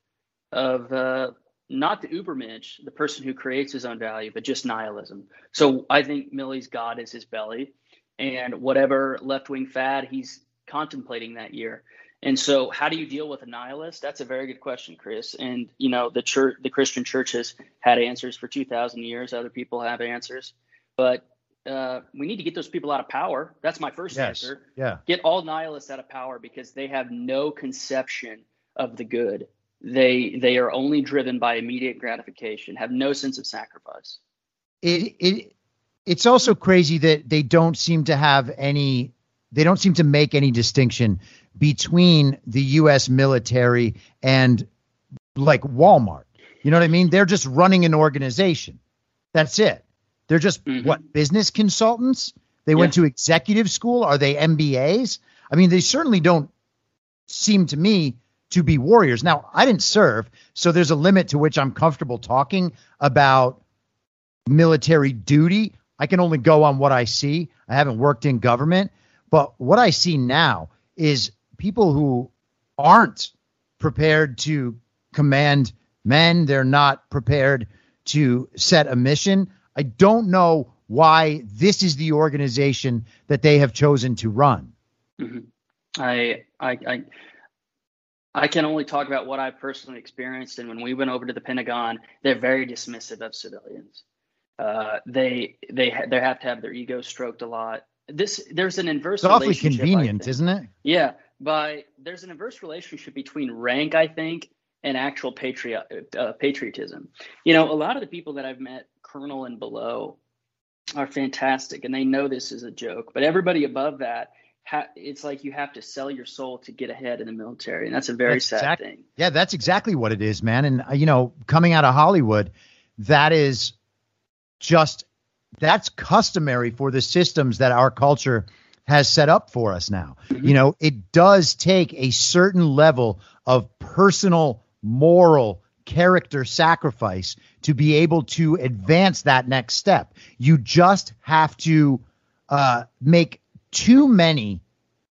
B: of uh, not the Ubermensch, the person who creates his own value, but just nihilism. So I think Milley's God is his belly, and whatever left wing fad he's contemplating that year. And so, how do you deal with a nihilist? That's a very good question, Chris. And you know, the church, the Christian church has had answers for two thousand years. Other people have answers, but uh, we need to get those people out of power. That's my first yes. answer.
A: Yeah.
B: Get all nihilists out of power because they have no conception of the good. They they are only driven by immediate gratification, have no sense of sacrifice.
A: It it it's also crazy that they don't seem to have any they don't seem to make any distinction between the US military and like Walmart. You know what I mean? They're just running an organization. That's it. They're just mm-hmm. what business consultants? They yeah. went to executive school? Are they MBAs? I mean, they certainly don't seem to me to be warriors. Now, I didn't serve, so there's a limit to which I'm comfortable talking about military duty. I can only go on what I see. I haven't worked in government, but what I see now is people who aren't prepared to command men, they're not prepared to set a mission. I don't know why this is the organization that they have chosen to run.
B: Mm-hmm. I, I, I I can only talk about what I personally experienced. And when we went over to the Pentagon, they're very dismissive of civilians. Uh, they they ha- they have to have their ego stroked a lot. This there's an inverse.
A: It's awfully convenient, isn't it?
B: Yeah, but there's an inverse relationship between rank, I think, and actual patriot uh, patriotism. You know, a lot of the people that I've met, colonel and below, are fantastic, and they know this is a joke. But everybody above that ha- it's like you have to sell your soul to get ahead in the military, and that's a very that's sad exact, thing.
A: Yeah, that's exactly what it is, man. And uh, you know, coming out of Hollywood, that is just that's customary for the systems that our culture has set up for us now. You know, it does take a certain level of personal, moral, character sacrifice to be able to advance that next step. You just have to uh, make too many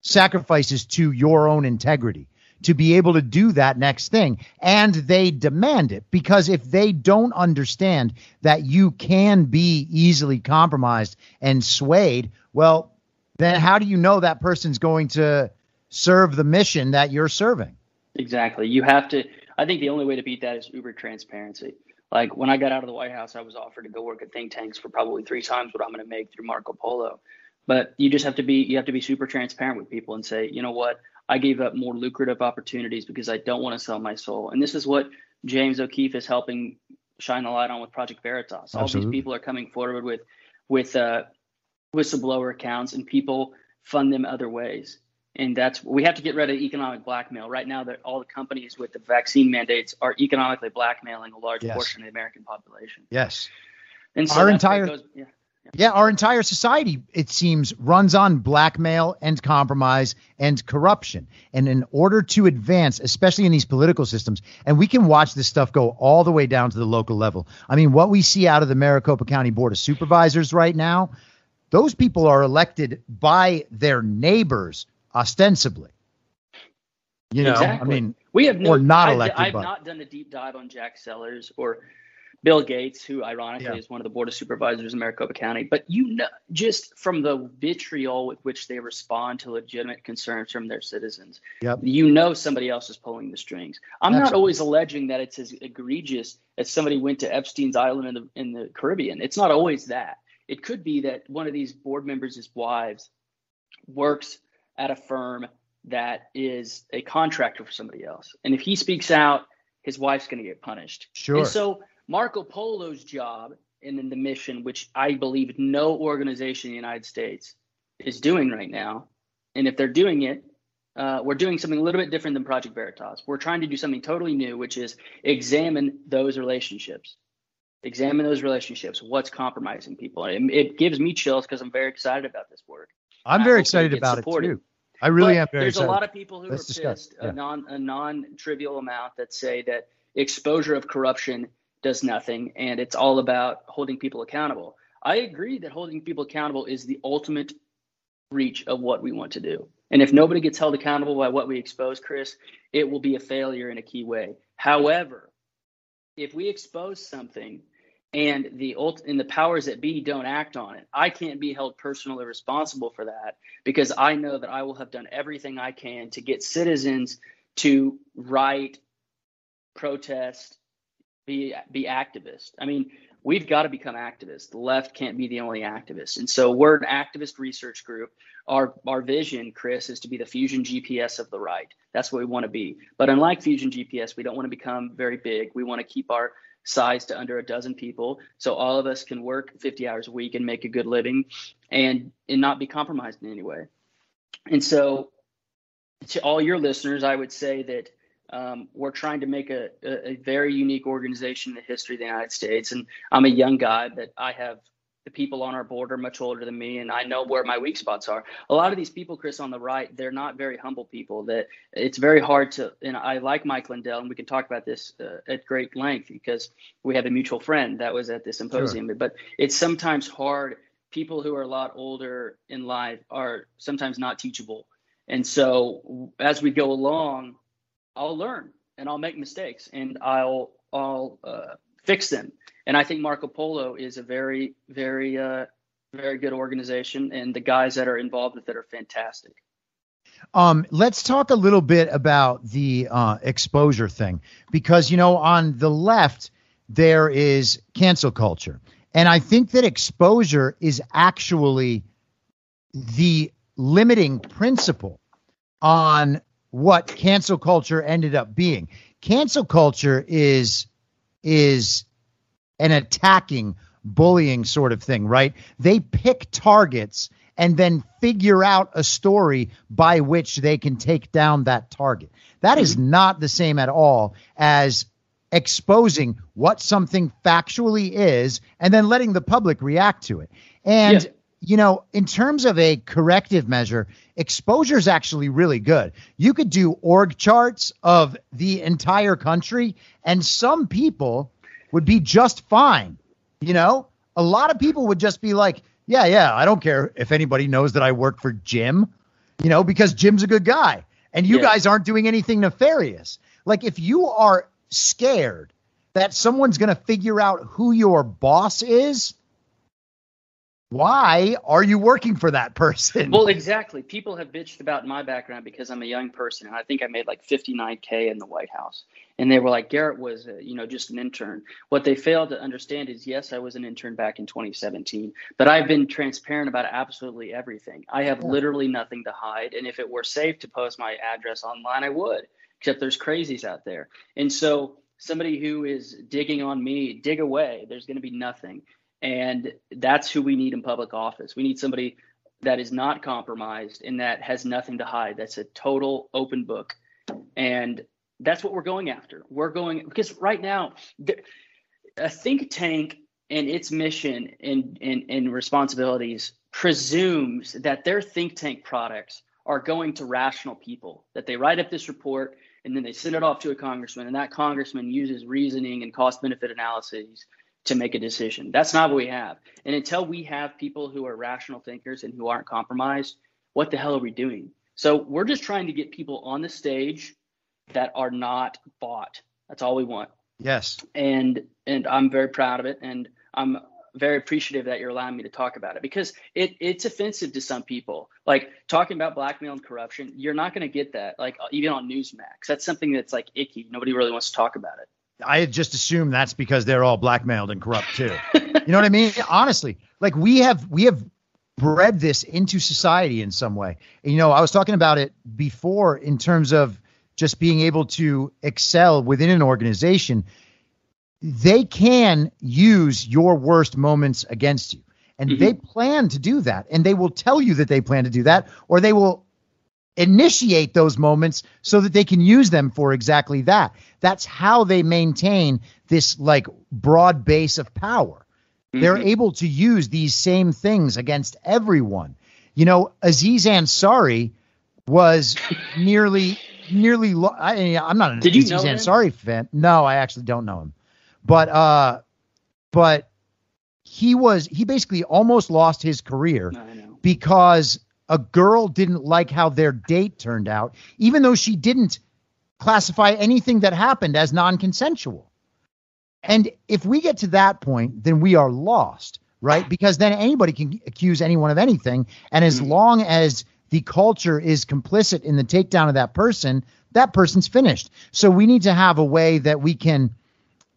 A: sacrifices to your own integrity to be able to do that next thing. And they demand it because if they don't understand that you can be easily compromised and swayed, well, then how do you know that person's going to serve the mission that you're serving?
B: Exactly. You have to, I think the only way to beat that is uber transparency. Like when I got out of the White House, I was offered to go work at think tanks for probably three times what I'm going to make through Marco Polo. But you just have to be you have to be super transparent with people and say, you know what, I gave up more lucrative opportunities because I don't want to sell my soul. And this is what James O'Keefe is helping shine the light on with Project Veritas. All Absolutely. these people are coming forward with with uh, whistleblower accounts, and people fund them other ways. And that's we have to get rid of economic blackmail. Right now, that all the companies with the vaccine mandates are economically blackmailing a large yes. portion of the American population.
A: Yes. And so our entire goes, yeah. Yeah, our entire society, it seems, runs on blackmail and compromise and corruption. And in order to advance, especially in these political systems, and we can watch this stuff go all the way down to the local level. I mean, what we see out of the Maricopa County Board of Supervisors right now, those people are elected by their neighbors ostensibly. You know, exactly. I mean,
B: we have no,
A: or not elected.
B: I've, I've not done a deep dive on Jack Sellers or Bill Gates, who ironically yeah. is one of the board of supervisors in Maricopa County. But you know, just from the vitriol with which they respond to legitimate concerns from their citizens,
A: yep.
B: you know somebody else is pulling the strings. I'm Absolutely. not always alleging that it's as egregious as somebody went to Epstein's Island in the in the Caribbean. It's not always that. It could be that one of these board members' wives works at a firm that is a contractor for somebody else, and if he speaks out, his wife's going to get punished.
A: Sure.
B: And so Marco Polo's job and then the mission, which I believe no organization in the United States is doing right now, and if they're doing it, uh, we're doing something a little bit different than Project Veritas. We're trying to do something totally new, which is examine those relationships. Examine those relationships. What's compromising people? It, it gives me chills because I'm very excited about this work.
A: I'm very excited about supported. it too. I really
B: but
A: am very
B: there's
A: excited.
B: a lot of people who Let's are discuss. pissed, yeah. a non a non-trivial amount that say that exposure of corruption does nothing and it's all about holding people accountable. I agree that holding people accountable is the ultimate reach of what we want to do. And if nobody gets held accountable by what we expose, Chris, it will be a failure in a key way. However, if we expose something and the ult- and the powers that be don't act on it, I can't be held personally responsible for that because I know that I will have done everything I can to get citizens to write, protest, be be activist. I mean, we've got to become activists. The left can't be the only activist. And so we're an activist research group. Our our vision, Chris, is to be the fusion GPS of the right. That's what we want to be. But unlike fusion GPS, we don't want to become very big. We want to keep our size to under a dozen people so all of us can work 50 hours a week and make a good living and and not be compromised in any way. And so to all your listeners, I would say that um, we're trying to make a, a, a, very unique organization in the history of the United States. And I'm a young guy, but I have the people on our board are much older than me, and I know where my weak spots are. A lot of these people, Chris, on the right, they're not very humble people. That it's very hard to. And I like Mike Lindell, and we can talk about this uh, at great length because we have a mutual friend that was at the symposium. Sure. But it's sometimes hard. People who are a lot older in life are sometimes not teachable. And so as we go along, I'll learn and I'll make mistakes and I'll I'll uh, fix them. And I think Marco Polo is a very very uh, very good organization, and the guys that are involved with it are fantastic.
A: Um, let's talk a little bit about the uh, exposure thing because you know on the left there is cancel culture, and I think that exposure is actually the limiting principle on what cancel culture ended up being. Cancel culture is is an attacking, bullying sort of thing, right? They pick targets and then figure out a story by which they can take down that target. That is mm-hmm. not the same at all as exposing what something factually is and then letting the public react to it. And yeah you know, in terms of a corrective measure, exposure is actually really good. You could do org charts of the entire country, and some people would be just fine. You know, a lot of people would just be like, yeah, yeah, I don't care if anybody knows that I work for Jim, you know, because Jim's a good guy and you yeah. guys aren't doing anything nefarious. Like, if you are scared that someone's going to figure out who your boss is, why are you working for that person?
B: Well, exactly. People have bitched about my background because I'm a young person, and I think I made like 59k in the White House. And they were like, Garrett was, uh, you know, just an intern. What they failed to understand is, yes, I was an intern back in 2017, but I've been transparent about absolutely everything. I have yeah. literally nothing to hide, and if it were safe to post my address online, I would. Except there's crazies out there, and so somebody who is digging on me, dig away. There's going to be nothing. And that's who we need in public office. We need somebody that is not compromised and that has nothing to hide. That's a total open book. And that's what we're going after. We're going because right now, a think tank and its mission and, and, and responsibilities presumes that their think tank products are going to rational people, that they write up this report and then they send it off to a congressman, and that congressman uses reasoning and cost benefit analyses to make a decision. That's not what we have. And until we have people who are rational thinkers and who aren't compromised, what the hell are we doing? So we're just trying to get people on the stage that are not bought. That's all we want.
A: Yes.
B: And and I'm very proud of it and I'm very appreciative that you're allowing me to talk about it because it it's offensive to some people. Like talking about blackmail and corruption, you're not going to get that like even on Newsmax. That's something that's like icky. Nobody really wants to talk about it.
A: I just assume that's because they're all blackmailed and corrupt too. you know what I mean? Honestly, like we have we have bred this into society in some way. And, you know, I was talking about it before in terms of just being able to excel within an organization. They can use your worst moments against you. And mm-hmm. they plan to do that. And they will tell you that they plan to do that, or they will initiate those moments so that they can use them for exactly that. That's how they maintain this like broad base of power. Mm-hmm. They're able to use these same things against everyone. You know, Aziz Ansari was nearly nearly. I, am not an
B: Did
A: Aziz
B: you know
A: Ansari
B: him?
A: fan. No, I actually don't know him. But uh, but he was he basically almost lost his career because a girl didn't like how their date turned out, even though she didn't classify anything that happened as non-consensual. And if we get to that point, then we are lost, right? Because then anybody can accuse anyone of anything. And as mm-hmm. long as the culture is complicit in the takedown of that person, that person's finished. So we need to have a way that we can,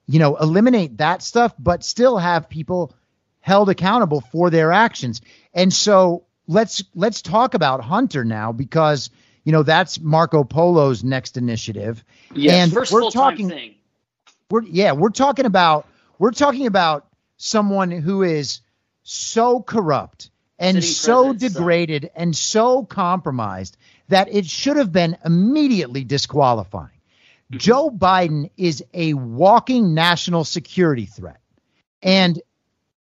A: you know, eliminate that stuff, but still have people held accountable for their actions. And so let's let's talk about Hunter now because you know that's Marco Polo's next initiative.
B: Yes, and first we're talking thing.
A: We're yeah, we're talking about we're talking about someone who is so corrupt and Sitting so degraded son. and so compromised that it should have been immediately disqualifying. Mm-hmm. Joe Biden is a walking national security threat. And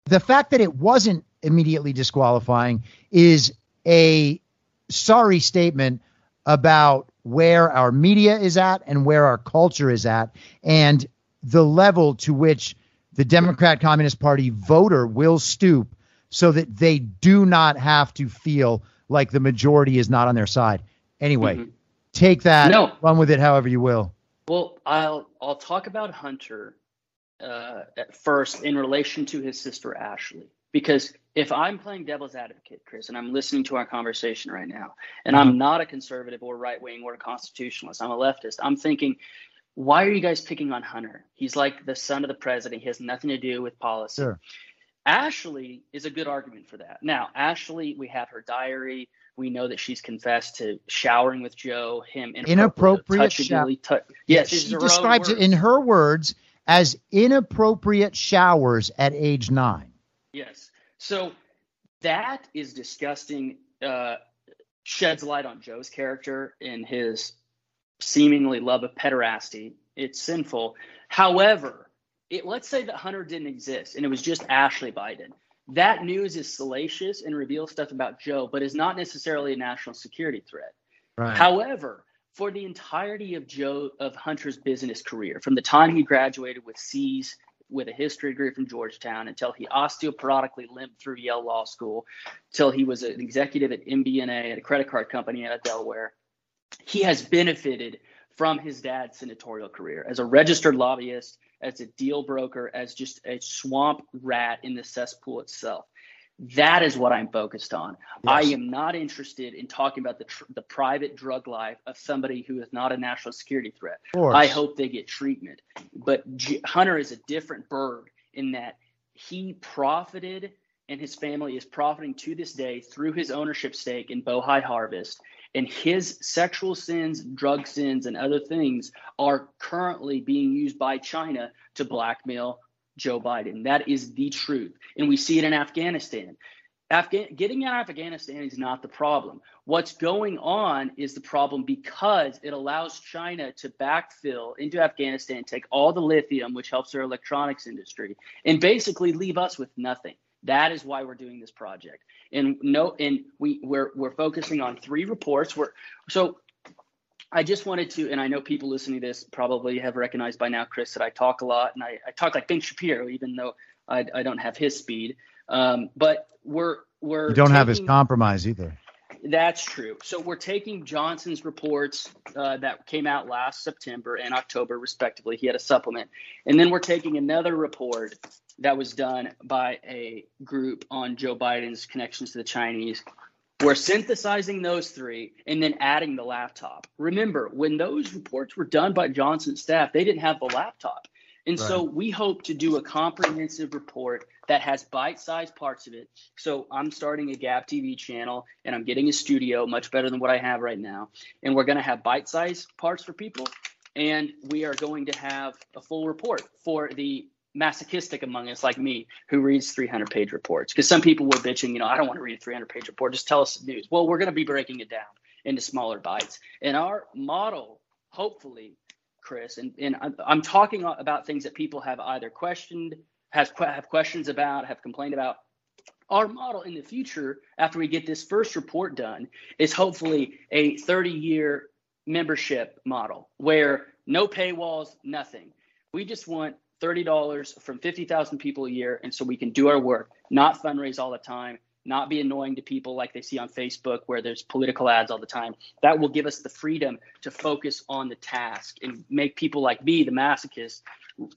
A: the fact that it wasn't immediately disqualifying is a sorry statement about where our media is at and where our culture is at and the level to which the Democrat Communist Party voter will stoop so that they do not have to feel like the majority is not on their side. Anyway, mm-hmm. take that, no. run with it however you will.
B: Well, I'll I'll talk about Hunter uh, at first in relation to his sister Ashley. Because if I'm playing devil's advocate, Chris, and I'm listening to our conversation right now, and I'm mm-hmm. not a conservative or right wing or a constitutionalist, I'm a leftist, I'm thinking, why are you guys picking on Hunter? He's like the son of the president. He has nothing to do with policy. Sure. Ashley is a good argument for that. Now, Ashley, we have her diary. We know that she's confessed to showering with Joe, him
A: inappropriate, inappropriate
B: shower. yes,
A: she describes it in her words as inappropriate showers at age nine.
B: Yes. So that is disgusting. Uh, sheds light on Joe's character and his seemingly love of pederasty. It's sinful. However, it, let's say that Hunter didn't exist and it was just Ashley Biden. That news is salacious and reveals stuff about Joe, but is not necessarily a national security threat. Right. However, for the entirety of Joe of Hunter's business career, from the time he graduated with C's with a history degree from Georgetown until he osteoporotically limped through Yale Law School, till he was an executive at MBNA at a credit card company out of Delaware. He has benefited from his dad's senatorial career as a registered lobbyist, as a deal broker, as just a swamp rat in the cesspool itself. That is what I'm focused on. Yes. I am not interested in talking about the tr- the private drug life of somebody who is not a national security threat. I hope they get treatment. But G- Hunter is a different bird in that he profited and his family is profiting to this day through his ownership stake in Bohai Harvest. And his sexual sins, drug sins, and other things are currently being used by China to blackmail Joe Biden. That is the truth. And we see it in Afghanistan. Afga- getting out of Afghanistan is not the problem. What's going on is the problem because it allows China to backfill into Afghanistan, take all the lithium, which helps their electronics industry, and basically leave us with nothing. That is why we're doing this project. And no, and we we're we're focusing on three reports. We're so I just wanted to, and I know people listening to this probably have recognized by now, Chris, that I talk a lot and I, I talk like Ben Shapiro, even though I, I don't have his speed. Um, but we're we're
A: you don't taking, have his compromise either.
B: That's true. So we're taking Johnson's reports uh, that came out last September and October, respectively. He had a supplement, and then we're taking another report that was done by a group on Joe Biden's connections to the Chinese we're synthesizing those three and then adding the laptop. Remember, when those reports were done by Johnson's staff, they didn't have the laptop. And right. so we hope to do a comprehensive report that has bite-sized parts of it. So I'm starting a Gab TV channel and I'm getting a studio much better than what I have right now. And we're going to have bite-sized parts for people and we are going to have a full report for the masochistic among us like me who reads 300 page reports because some people were bitching you know i don't want to read a 300 page report just tell us the news well we're going to be breaking it down into smaller bites. And our model, hopefully, Chris, and, and I'm, talking about things that people have either questioned, has have questions about, have complained about. Our model in the future, after we get this first report done, is hopefully a 30 year membership model where no paywalls, nothing. We just want $30 from 50,000 people a year. And so we can do our work, not fundraise all the time, not be annoying to people like they see on Facebook where there's political ads all the time. That will give us the freedom to focus on the task and make people like me, the masochist,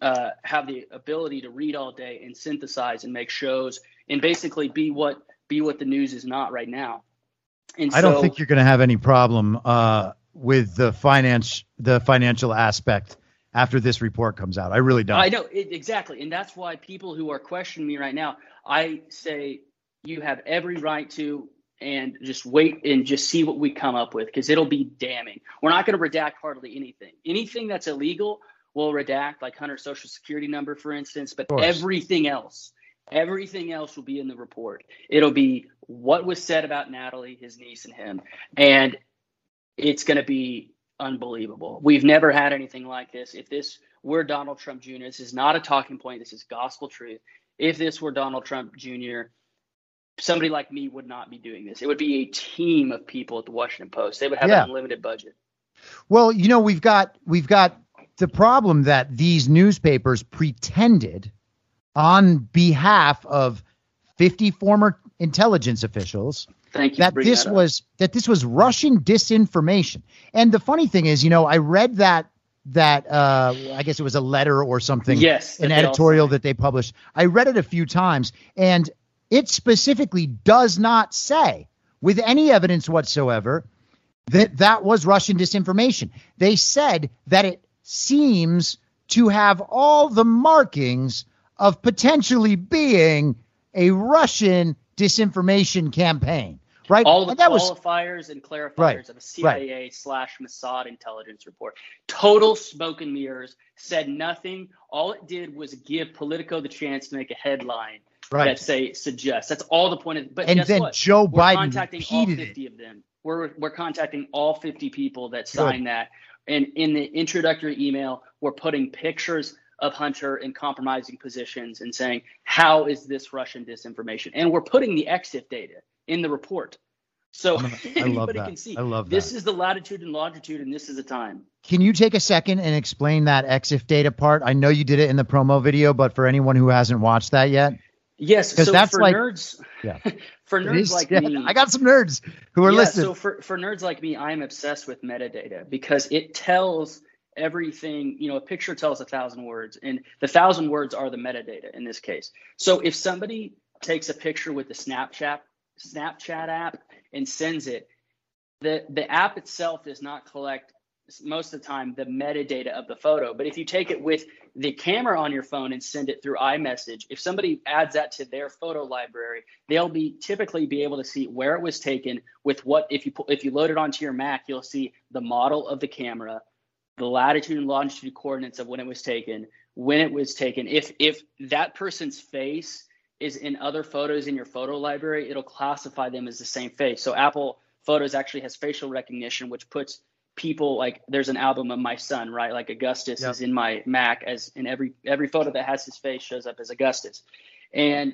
B: uh, have the ability to read all day and synthesize and make shows and basically be what be what the news is not right now.
A: And I so, don't think you're going to have any problem uh, with the finance the financial aspect after this report comes out. I really don't.
B: I know it, exactly, and that's why people who are questioning me right now, I say you have every right to and just wait and just see what we come up with because it'll be damning. We're not going to redact hardly anything. Anything that's illegal, we'll redact, like Hunter's social security number, for instance, but everything else. Everything else will be in the report. It'll be what was said about Natalie, his niece, and him. And it's going to be unbelievable. We've never had anything like this. If this were Donald Trump Jr., this is not a talking point. This is gospel truth. If this were Donald Trump Jr., somebody like me would not be doing this. It would be a team of people at the Washington Post. They would have yeah. an unlimited budget.
A: Well, you know, we've got we've got the problem that these newspapers pretended on behalf of 50 former intelligence officials that this
B: that
A: was that this was Russian disinformation. And the funny thing is, you know, I read that that uh, I guess it was a letter or something,
B: yes,
A: an editorial that they published. I read it a few times, and it specifically does not say, with any evidence whatsoever, that that was Russian disinformation. They said that it seems to have all the markings of potentially being a Russian disinformation campaign. Right.
B: All the and qualifiers was, and clarifiers right, of a CIA right. slash Mossad intelligence report. Total smoke and mirrors, said nothing. All it did was give Politico the chance to make a headline right. that say suggests. That's all the point of But
A: and then
B: what?
A: Joe
B: we're
A: Biden
B: contacting all 50
A: it.
B: of them. We're, we're contacting all 50 people that signed Good. that. And in the introductory email, we're putting pictures of Hunter in compromising positions and saying, how is this Russian disinformation? And we're putting the EXIF data in the report. So gonna, anybody can see.
A: I love that.
B: this is the latitude and longitude, and this is the time.
A: Can you take a second and explain that EXIF data part? I know you did it in the promo video, but for anyone who hasn't watched that yet.
B: Yes,
A: so
B: that's
A: for like,
B: nerds,
A: yeah.
B: for nerds is, like yeah, me,
A: I got some nerds who are
B: yeah,
A: listening.
B: So for, for nerds like me, I'm obsessed with metadata because it tells everything, you know, a picture tells a thousand words, and the thousand words are the metadata in this case. So if somebody takes a picture with the Snapchat Snapchat app and sends it, the the app itself does not collect most of the time the metadata of the photo. But if you take it with the camera on your phone and send it through iMessage, if somebody adds that to their photo library, they'll be typically be able to see where it was taken with what if you put if you load it onto your Mac, you'll see the model of the camera, the latitude and longitude coordinates of when it was taken, when it was taken. If if that person's face is in other photos in your photo library, it'll classify them as the same face. So Apple Photos actually has facial recognition, which puts people like there's an album of my son, right? Like Augustus yep. is in my Mac as in every every photo that has his face shows up as Augustus. And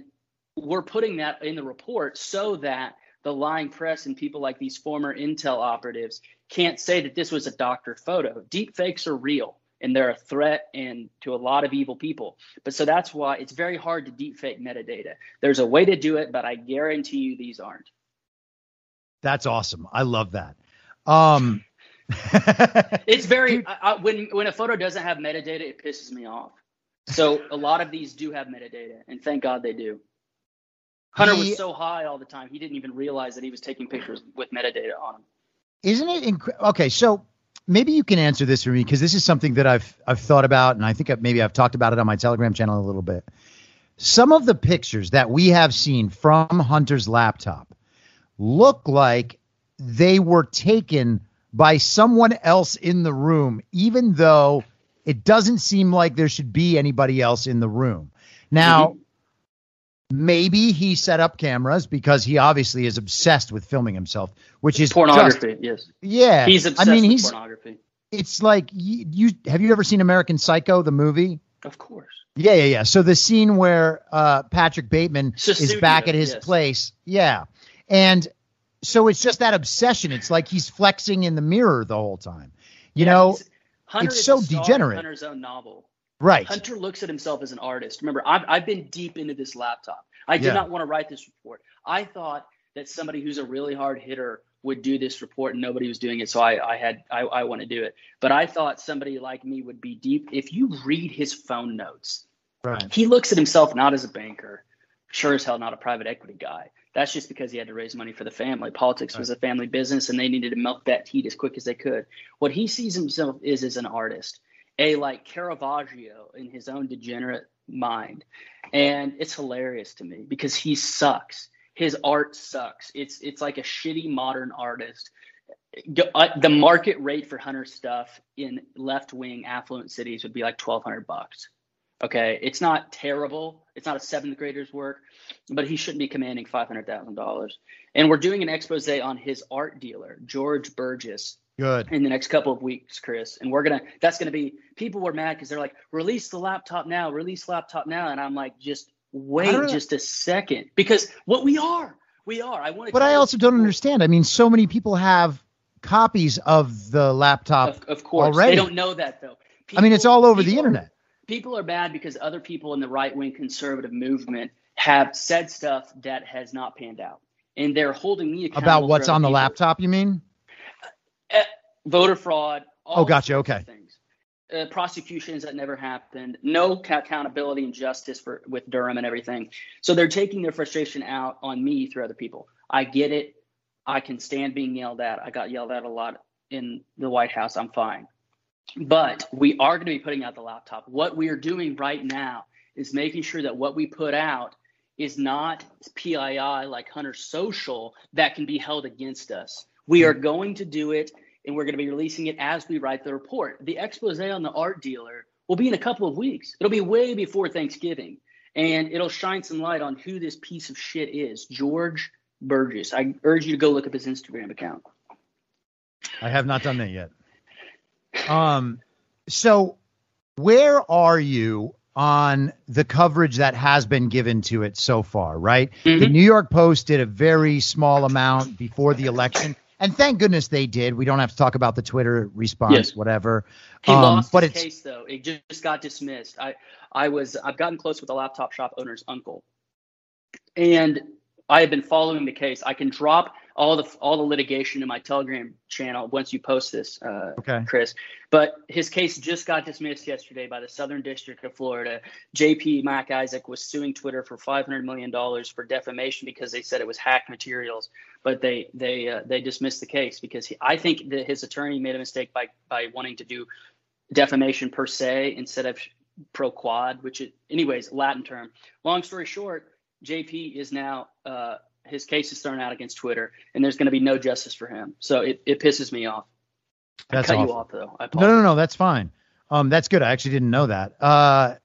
B: we're putting that in the report so that the lying press and people like these former Intel operatives can't say that this was a doctor photo. Deep fakes are real and they're a threat and to a lot of evil people. But so that's why it's very hard to deep fake metadata. There's a way to do it, but I guarantee you these aren't.
A: That's awesome. I love that. Um,
B: it's very I, I, when when a photo doesn't have metadata, it pisses me off. So a lot of these do have metadata, and thank God they do. Hunter was so high all the time, he didn't even realize that he was taking pictures with metadata on him.
A: Isn't it inc- okay? So maybe you can answer this for me because this is something that I've I've thought about, and I think maybe I've talked about it on my Telegram channel a little bit. Some of the pictures that we have seen from Hunter's laptop look like they were taken by someone else in the room, even though it doesn't seem like there should be anybody else in the room. Now, mm-hmm maybe he set up cameras because he obviously is obsessed with filming himself, which is
B: pornography.
A: just-
B: yes,
A: yeah,
B: he's obsessed
A: I mean,
B: with
A: he's
B: pornography.
A: it's like you, you have you ever seen American Psycho the movie?
B: Of course.
A: Yeah, yeah, yeah. So the scene where uh, Patrick Bateman is back at his
B: yes.
A: place, yeah, and so it's just that obsession. It's like he's flexing in the mirror the whole time. You
B: Yeah,
A: know,
B: he's-
A: it's so
B: the star of
A: degenerate.
B: Hunter's own novel.
A: Right?
B: Hunter looks at himself as an artist. Remember, I've, I've been deep into this laptop. I did
A: Yeah.
B: not want to write this report. I thought that somebody who's a really hard hitter would do this report and nobody was doing it. So I, I had, I, I want to do it. But I thought somebody like me would be deep. If you read his phone notes,
A: Right.
B: he looks at himself not as a banker, sure as hell not a private equity guy. That's just because he had to raise money for the family. Politics was a family business and they needed to milk that heat as quick as they could. What he sees himself is as an artist, a like Caravaggio in his own degenerate mind. And it's hilarious to me because he sucks. His art sucks. It's it's like a shitty modern artist. Uh, The market rate for Hunter stuff in left wing affluent cities would be like twelve hundred bucks. Okay, it's not terrible. It's not a seventh grader's work, but he shouldn't be commanding five hundred thousand dollars. And we're doing an expose on his art dealer, Georges Bergès,
A: Good.
B: in the next couple of weeks, Chris. And we're gonna that's gonna be people were mad because they're like, release the laptop now, release laptop now. And I'm like, just wait just a second. Because what we are, we are. I want to
A: But I also don't understand. I mean, so many people have copies of the laptop.
B: Of, of course.
A: already.
B: They don't know that though.
A: I mean, it's all over the internet.
B: people are mad because other people in the right wing conservative movement have said stuff that has not panned out. And they're holding me accountable
A: About what's on the
B: people.
A: laptop, you mean?
B: Voter fraud. all
A: Oh, gotcha, okay.
B: Things. Uh, prosecutions that never happened. No accountability and justice for with Durham and everything. So they're taking their frustration out on me through other people. I get it. I can stand being yelled at. I got yelled at a lot in the White House. I'm fine. But we are going to be putting out the laptop. What we are doing right now is making sure that what we put out is not PII like Hunter Social that can be held against us. We are going to do it and we're going to be releasing it as we write the report. The expose on the art dealer will be in a couple of weeks. It'll be way before Thanksgiving and it'll shine some light on who this piece of shit is, Georges Bergès. I urge you to go look up his Instagram account.
A: I have not done that yet. Um, so where are you on the coverage that has been given to it so far? Right, the
B: Mhm.
A: New York Post did a very small amount before the election, and thank goodness they did. We don't have to talk about the Twitter response,
B: Yes.
A: whatever.
B: He
A: Um,
B: lost
A: but
B: his
A: it's
B: case though. It just got dismissed. I I was I've gotten close with the laptop shop owner's uncle, and I have been following the case. I can drop all the all the litigation in my Telegram channel once you post this, uh,
A: okay.
B: Chris. But his case just got dismissed yesterday by the Southern District of Florida. JP Mac Isaac was suing Twitter for 500 million dollars for defamation because they said it was hacked materials. But they they uh, they dismissed the case because he, I think that his attorney made a mistake by by wanting to do defamation per se instead of per quod, which it anyways Latin term. Long story short, JP is now uh, his case is thrown out against Twitter, and there's going to be no justice for him. So it, it pisses me off.
A: That's
B: I cut
A: awful.
B: you off though. I
A: No, no, no, that's fine. Um, that's good. I actually didn't know that. Uh,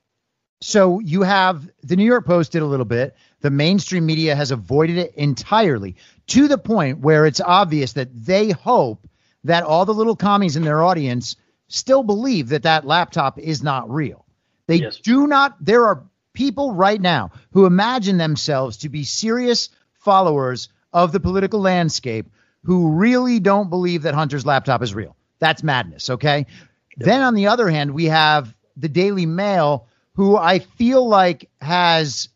A: so you have the New York Post did a little bit. The mainstream media has avoided it entirely to the point where it's obvious that they hope that all the little commies in their audience still believe that that laptop is not real. They
B: Yes.
A: do not. There are people right now who imagine themselves to be serious followers of the political landscape who really don't believe that Hunter's laptop is real. That's madness, okay? Then on the other hand, we have the Daily Mail, who I feel like has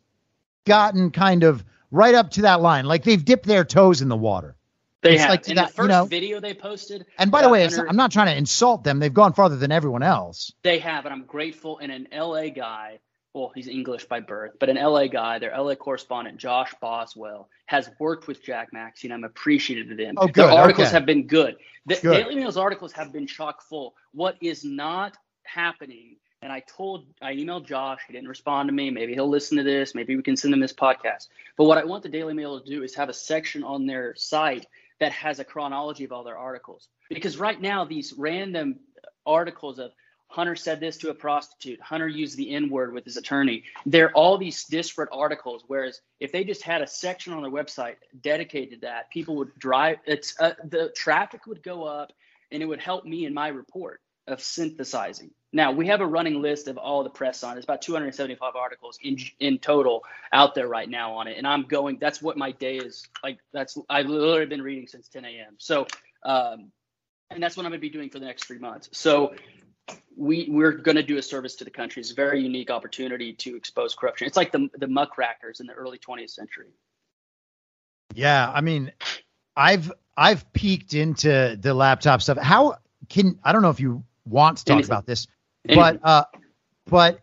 A: gotten kind of right up to that line. Like they've dipped their toes in the water.
B: They
A: It's
B: have.
A: like
B: in
A: that,
B: the
A: you
B: first
A: know-
B: video they posted.
A: And by the way,
B: Hunter-
A: I'm not trying to insult them. They've gone farther than everyone else.
B: They have, and I'm grateful. And an LA guy, well, he's English by birth, but an LA guy, their LA correspondent, Josh Boswell, has worked with Jack Maxey, and I'm appreciative of him.
A: Oh,
B: Their
A: good,
B: articles
A: okay.
B: have been good. The
A: Good.
B: Daily Mail's articles have been chock full. What is not happening, and I told, I emailed Josh, he didn't respond to me. Maybe he'll listen to this. Maybe we can send him this podcast. But what I want the Daily Mail to do is have a section on their site that has a chronology of all their articles. Because right now, these random articles of Hunter said this to a prostitute. Hunter used the N word with his attorney. There are all these disparate articles. Whereas if they just had a section on their website dedicated to that, people would drive. It's uh, the traffic would go up, and it would help me in my report of synthesizing. Now we have a running list of all the press on. It's about 275 articles in in total out there right now on it, and I'm going. That's what my day is like. That's I've literally been reading since 10 a.m. So, um, and that's what I'm going to be doing for the next three months. So we we're going to do a service to the country. It's a very unique opportunity to expose corruption. It's like the the muckrakers in the early 20th century.
A: Yeah, I mean, I've I've peeked into the laptop stuff. How can I don't know if you want to talk Anything. about this, Anything. but uh, but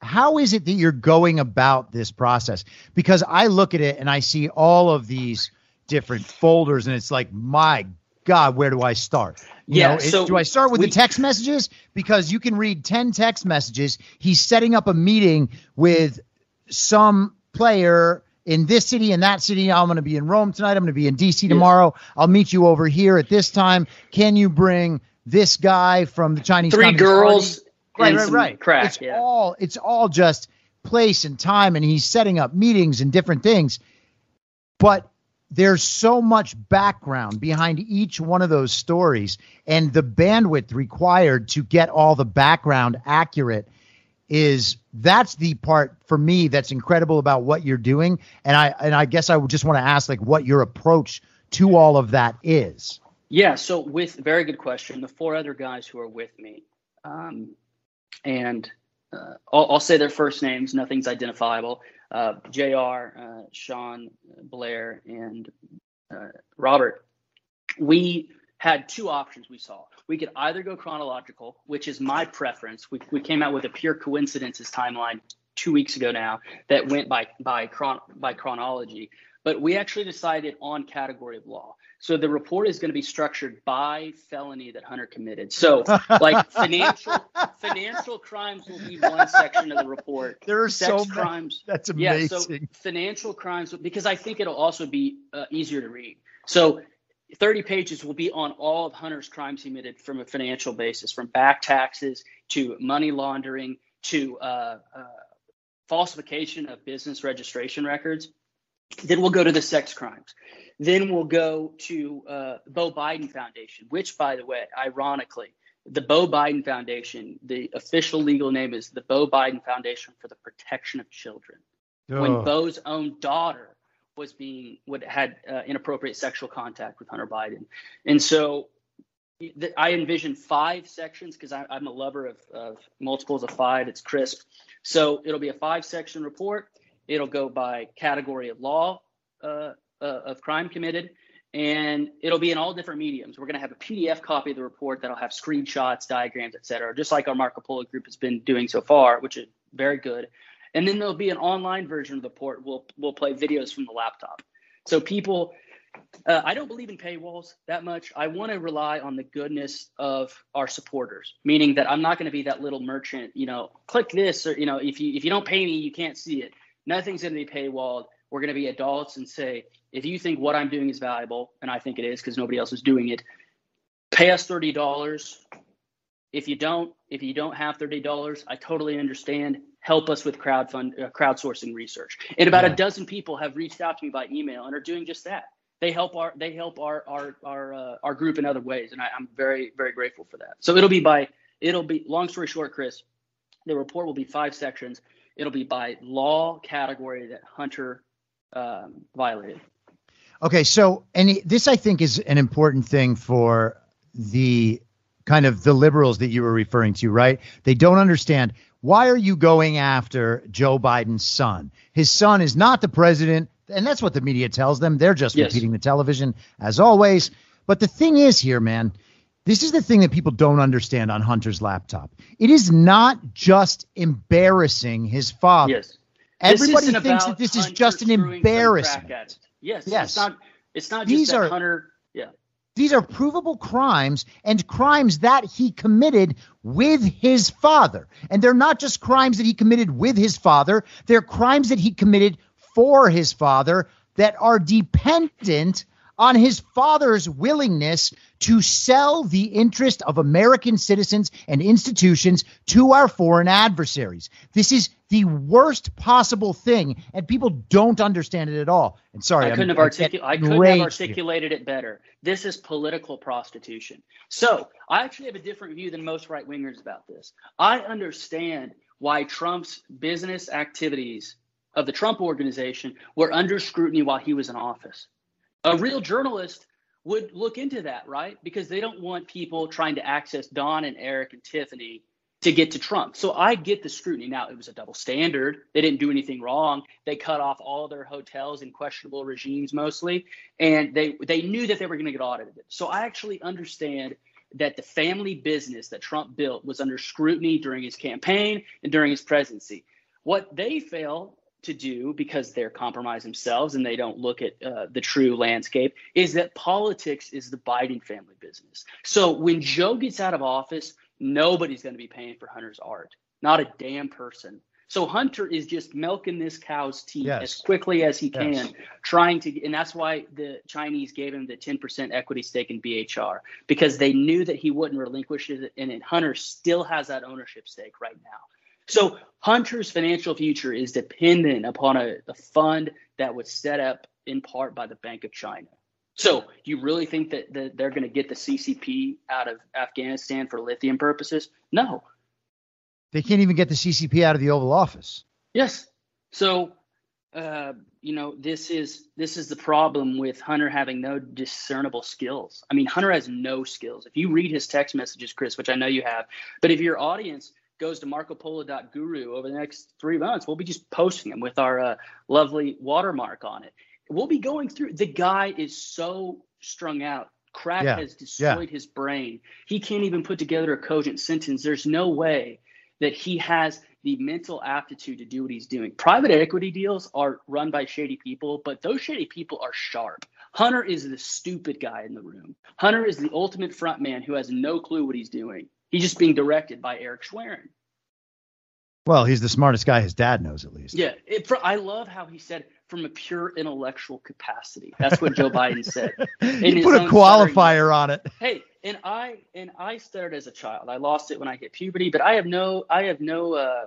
A: how is it that you're going about this process? Because I look at it and I see all of these different folders, and it's like, my God, where do I start? You yeah. Know, so it, do I start with we, the text messages? Because you can read 10 text messages. He's setting up a meeting with some player in this city and that city. I'm going to be in Rome tonight. I'm going to be in DC tomorrow. Yeah. I'll meet you over here at this time. Can you bring this guy from the Chinese?
B: Three girls.
A: Right, right, right.
B: Crack,
A: it's
B: yeah.
A: all it's all just place and time, and he's setting up meetings and different things. But there's so much background behind each one of those stories and the bandwidth required to get all the background accurate is that's the part for me that's incredible about what you're doing. And i and i guess i would just want to ask like what your approach to all of that is.
B: Yeah so with very good question. The four other guys who are with me um, and uh, I'll, I'll, say their first names nothing's identifiable uh, Jr., uh, Sean, Blair, and uh, Robert, we had two options we saw. We could either go chronological, which is my preference. We, we came out with a pure coincidences timeline two weeks ago now that went by by chron- by chronology, but we actually decided on category of law. So the report is going to be structured by felony that Hunter committed. So like financial financial crimes will be one section of the report.
A: There are
B: Sex
A: so
B: crimes.
A: That's amazing.
B: Yeah, so financial crimes because I think it'll also be uh, easier to read. So 30 pages will be on all of Hunter's crimes he committed from a financial basis, from back taxes to money laundering to uh, uh, falsification of business registration records. Then we'll go to the sex crimes. Then we'll go to uh, Beau Biden Foundation, which, by the way, ironically, the Beau Biden Foundation, the official legal name is the Beau Biden Foundation for the Protection of Children. Oh. When Beau's own daughter was being would had uh, inappropriate sexual contact with Hunter Biden, and so I envision five sections because I'm a lover of, of multiples of five. It's crisp, so it'll be a five section report. It'll go by category of law, uh, uh, of crime committed, and it'll be in all different mediums. We're going to have a PDF copy of the report that'll have screenshots, diagrams, et cetera, just like our Marco Polo group has been doing so far, which is very good. And then there'll be an online version of the report. We'll we'll play videos from the laptop, so people. Uh, I don't believe in paywalls that much. I want to rely on the goodness of our supporters, meaning that I'm not going to be that little merchant. You know, click this, or you know, if you if you don't pay me, you can't see it. Nothing's going to be paywalled. We're going to be adults and say, if you think what I'm doing is valuable, and I think it is because nobody else is doing it, pay us thirty dollars. If you don't, if you don't have thirty dollars, I totally understand. Help us with crowdfund, uh, crowdsourcing research. And about yeah. a dozen people have reached out to me by email and are doing just that. They help our they help our our our uh, our group in other ways, and I, I'm very very grateful for that. So it'll be by it'll be long story short, Chris. The report will be five sections. It'll be by law category that Hunter um, violated.
A: Okay, so and this I think is an important thing for the kind of the liberals that you were referring to, right? They don't understand why are you going after Joe Biden's son? His son is not the president, and that's what the media tells them. They're just yes. repeating the television as always. But the thing is here, man, this is the thing that people don't understand on Hunter's laptop. It is not just embarrassing his father.
B: Yes.
A: Everybody thinks that this is just an embarrassment.
B: Yes, yes. It's not. It's not these are, Hunter. Yeah.
A: These are provable crimes and crimes that he committed with his father. And they're not just crimes that he committed with his father, they're crimes that he committed for his father that are dependent on his father's willingness to sell the interest of American citizens and institutions to our foreign adversaries. This is the worst possible thing, and people don't understand it at all. And sorry,
B: I couldn't have, articu- I couldn't have articulated it better. This is political prostitution. So I actually have a different view than most right wingers about this. I understand why Trump's business activities of the Trump organization were under scrutiny while he was in office. A real journalist would look into that, right? Because they don't want people trying to access Don and Eric and Tiffany to get to Trump. So I get the scrutiny. Now, it was a double standard. They didn't do anything wrong. They cut off all their hotels in questionable regimes mostly, and they they knew that they were going to get audited. So I actually understand that the family business that Trump built was under scrutiny during his campaign and during his presidency. What they fail to do because they're compromised themselves and they don't look at uh, the true landscape is that politics is the Biden family business. So when Joe gets out of office, nobody's going to be paying for Hunter's art, not a damn person. So Hunter is just milking this cow's teeth yes. as quickly as he can, yes. trying to, and that's why the Chinese gave him the 10% equity stake in BHR because they knew that he wouldn't relinquish it, and Hunter still has that ownership stake right now. So Hunter's financial future is dependent upon a, a fund that was set up in part by the Bank of China. So, you really think that, that they're going to get the CCP out of Afghanistan for lithium purposes? No.
A: They can't even get the CCP out of the Oval Office.
B: Yes. So, uh, you know, this is this is the problem with Hunter having no discernible skills. I mean, Hunter has no skills. If you read his text messages, Chris, which I know you have, but if your audience goes to marcopolo.guru over the next three months, we'll be just posting them with our uh, lovely watermark on it. We'll be going through. The guy is so strung out. Crack yeah. has destroyed yeah. his brain. He can't even put together a cogent sentence. There's no way that he has the mental aptitude to do what he's doing. Private equity deals are run by shady people, but those shady people are sharp. Hunter is the stupid guy in the room. Hunter is the ultimate front man who has no clue what he's doing. He's just being directed by Eric Schwerin.
A: Well, he's the smartest guy his dad knows, at least.
B: Yeah, it, for, I love how he said from a pure intellectual capacity. That's what Joe Biden said.
A: he put a qualifier on it.
B: Hey, and I and I stuttered as a child. I lost it when I hit puberty, but I have no I have no uh,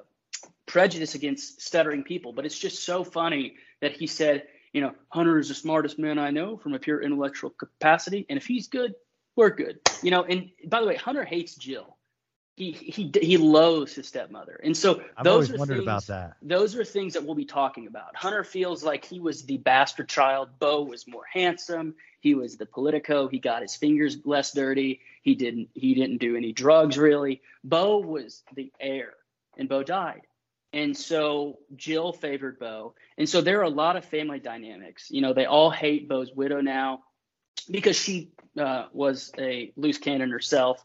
B: prejudice against stuttering people. But it's just so funny that he said, you know, Hunter is the smartest man I know from a pure intellectual capacity, and if he's good, we're good. You know, and by the way, Hunter hates Jill. He he he loathes his stepmother, and so
A: I've
B: those
A: are
B: things,
A: about that.
B: Those are things that we'll be talking about. Hunter feels like he was the bastard child. Beau was more handsome. He was the politico. He got his fingers less dirty. He didn't he didn't do any drugs really. Beau was the heir, and Beau died. And so Jill favored Beau. And so there are a lot of family dynamics. You know, they all hate Beau's widow now because she uh, was a loose cannon herself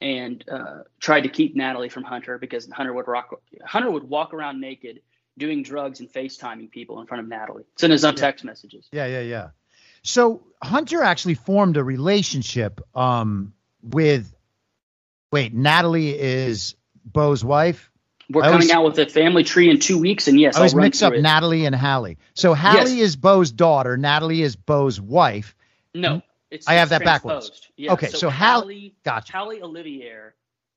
B: and uh, tried to keep Natalie from Hunter because Hunter would rock, Hunter would walk around naked doing drugs and FaceTiming people in front of Natalie. In his own text messages.
A: Yeah, yeah, yeah. So Hunter actually formed a relationship um, with. Wait, Natalie is Beau's wife.
B: We're I coming always, out with a family tree in two weeks, and yes,
A: I always mix up it. Natalie and Hallie. So Hallie yes. is Beau's daughter. Natalie is Beau's wife.
B: No, it's
A: I have that backwards.
B: Yeah,
A: okay, so, so
B: Hallie,
A: gotcha.
B: Hallie Olivere,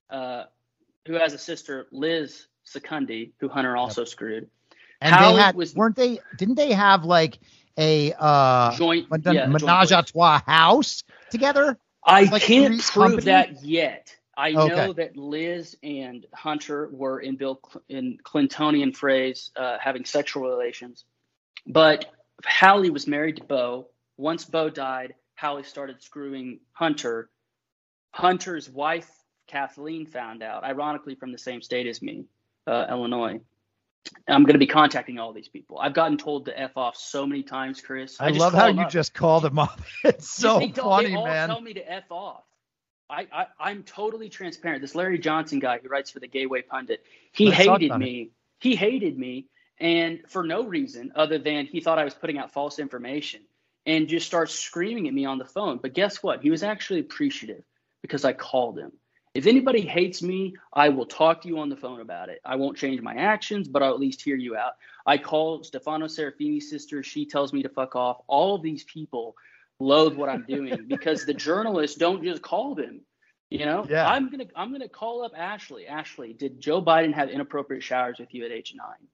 B: uh, who has a sister, Liz Secundy, who Hunter also yep. screwed.
A: And Hallie they had, was, weren't they? Didn't they have like a uh,
B: joint
A: yeah, menage a trois house together?
B: I like can't prove company? that yet. I okay. know that Liz and Hunter were in Bill in Clintonian phrase uh, having sexual relations, but Hallie was married to Beau. Once Beau died, Hallie started screwing Hunter. Hunter's wife, Kathleen, found out, ironically from the same state as me, uh, Illinois. I'm going to be contacting all these people. I've gotten told to f off so many times, Chris.
A: I, I love how you up. just called them up. It's so
B: they
A: funny,
B: they all
A: man.
B: Tell me to f off. I, I am totally transparent. This Larry Johnson guy who writes for the Gateway Pundit, he hated me. It. He hated me, and for no reason other than he thought I was putting out false information and just starts screaming at me on the phone. But guess what? He was actually appreciative because I called him. If anybody hates me, I will talk to you on the phone about it. I won't change my actions, but I'll at least hear you out. I call Stefano Serafini's sister. She tells me to fuck off. All of these people loathe what I'm doing because the journalists don't just call them. You know,
A: Yeah.
B: I'm gonna I'm gonna call up Ashley. Ashley, did Joe Biden have inappropriate showers with you at age nine?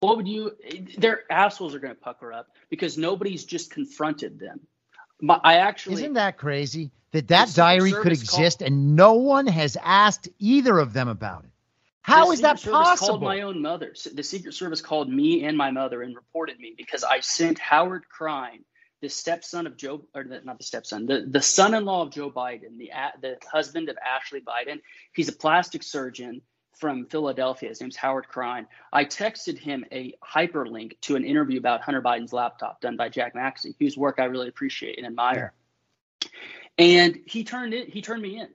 B: What would you? Their assholes are gonna pucker up because nobody's just confronted them. My, I actually
A: Isn't that crazy that that diary could
B: Service called-
A: exist and no one has asked either of them about it? How is that
B: Service
A: possible?
B: Called my own mother. The Secret Service called me and my mother and reported me because I sent Howard Krein, the stepson of Joe, or the, not the stepson, the, the son-in-law of Joe Biden, the the husband of Ashley Biden. He's a plastic surgeon from Philadelphia. His name's Howard Krein. I texted him a hyperlink to an interview about Hunter Biden's laptop done by Jack Maxey, whose work I really appreciate and admire. And he turned it. He turned me in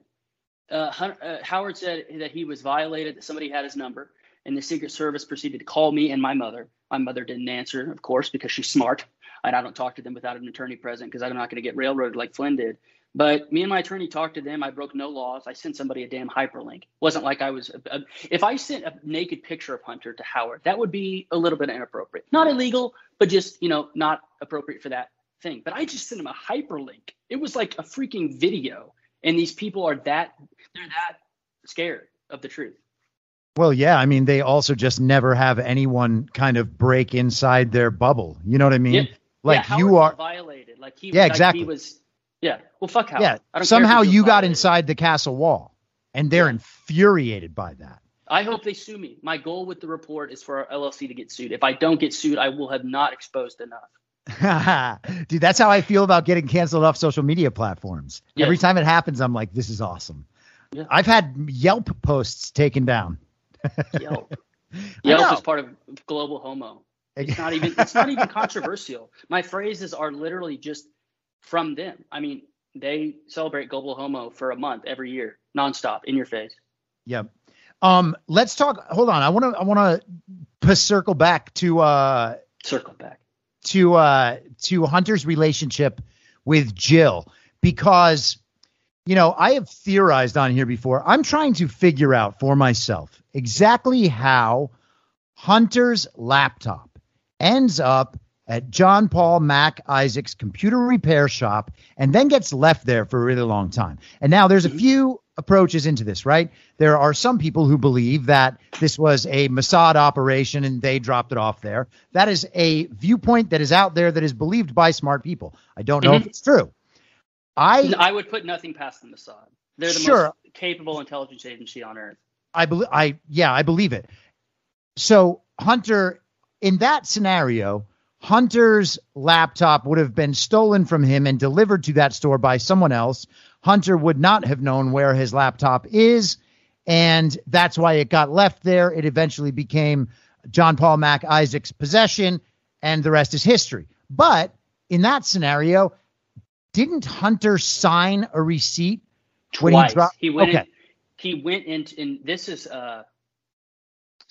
B: uh, uh, Howard said that he was violated, that somebody had his number, and the Secret Service proceeded to call me and my mother. My mother didn't answer, of course, because she's smart, and I don't talk to them without an attorney present because I'm not going to get railroaded like Flynn did. But me and my attorney talked to them. I broke no laws. I sent somebody a damn hyperlink. wasn't like I was. uh, if I sent a naked picture of Hunter to Howard, that would be a little bit inappropriate. Not illegal, but just you know not appropriate for that thing. But I just sent him a hyperlink. It was like a freaking video, and these people are that they're that scared of the truth.
A: Well, yeah, I mean, they also just never have anyone kind of break inside their bubble. You know what I mean?
B: Yeah.
A: Like
B: yeah,
A: you are,
B: violated. Like he,
A: Yeah,
B: like
A: exactly.
B: He was. Yeah. Well, fuck Howard.
A: yeah. Somehow you got inside the castle wall, and they're infuriated by that.
B: I hope they sue me. My goal with the report is for our LLC to get sued. If I don't get sued, I will have not exposed enough.
A: Dude, that's how I feel about getting canceled off social media platforms.
B: Yeah.
A: Every time it happens, I'm like, this is awesome.
B: Yeah.
A: I've had Yelp posts taken down.
B: Yelp. Yelp is part of global homo. It's not even. It's not even controversial. My phrases are literally just from them. I mean, they celebrate global homo for a month every year, nonstop, in your face.
A: Yep. Um, let's talk. Hold on. I want to. I want to circle back to uh
B: Circle back.
A: to uh to Hunter's relationship with Jill because you know I have theorized on here before. I'm trying to figure out for myself exactly how Hunter's laptop ends up at John Paul Mac Isaac's computer repair shop and then gets left there for a really long time. And now there's a few approaches into this, right? There are some people who believe that this was a Mossad operation and they dropped it off there. That is a viewpoint that is out there that is believed by smart people. I don't know if
B: Mhm.
A: it's true. I
B: I would put nothing past the Mossad. They're the
A: Sure.
B: most capable intelligence agency on earth.
A: I believe I yeah, I believe it. So Hunter in that scenario, Hunter's laptop would have been stolen from him and delivered to that store by someone else. Hunter would not have known where his laptop is, and that's why it got left there. It eventually became John Paul Mac Isaac's possession, and the rest is history. But in that scenario, didn't Hunter sign a receipt when he
B: Twice. He went.
A: okay.
B: In, he went into. And this is. uh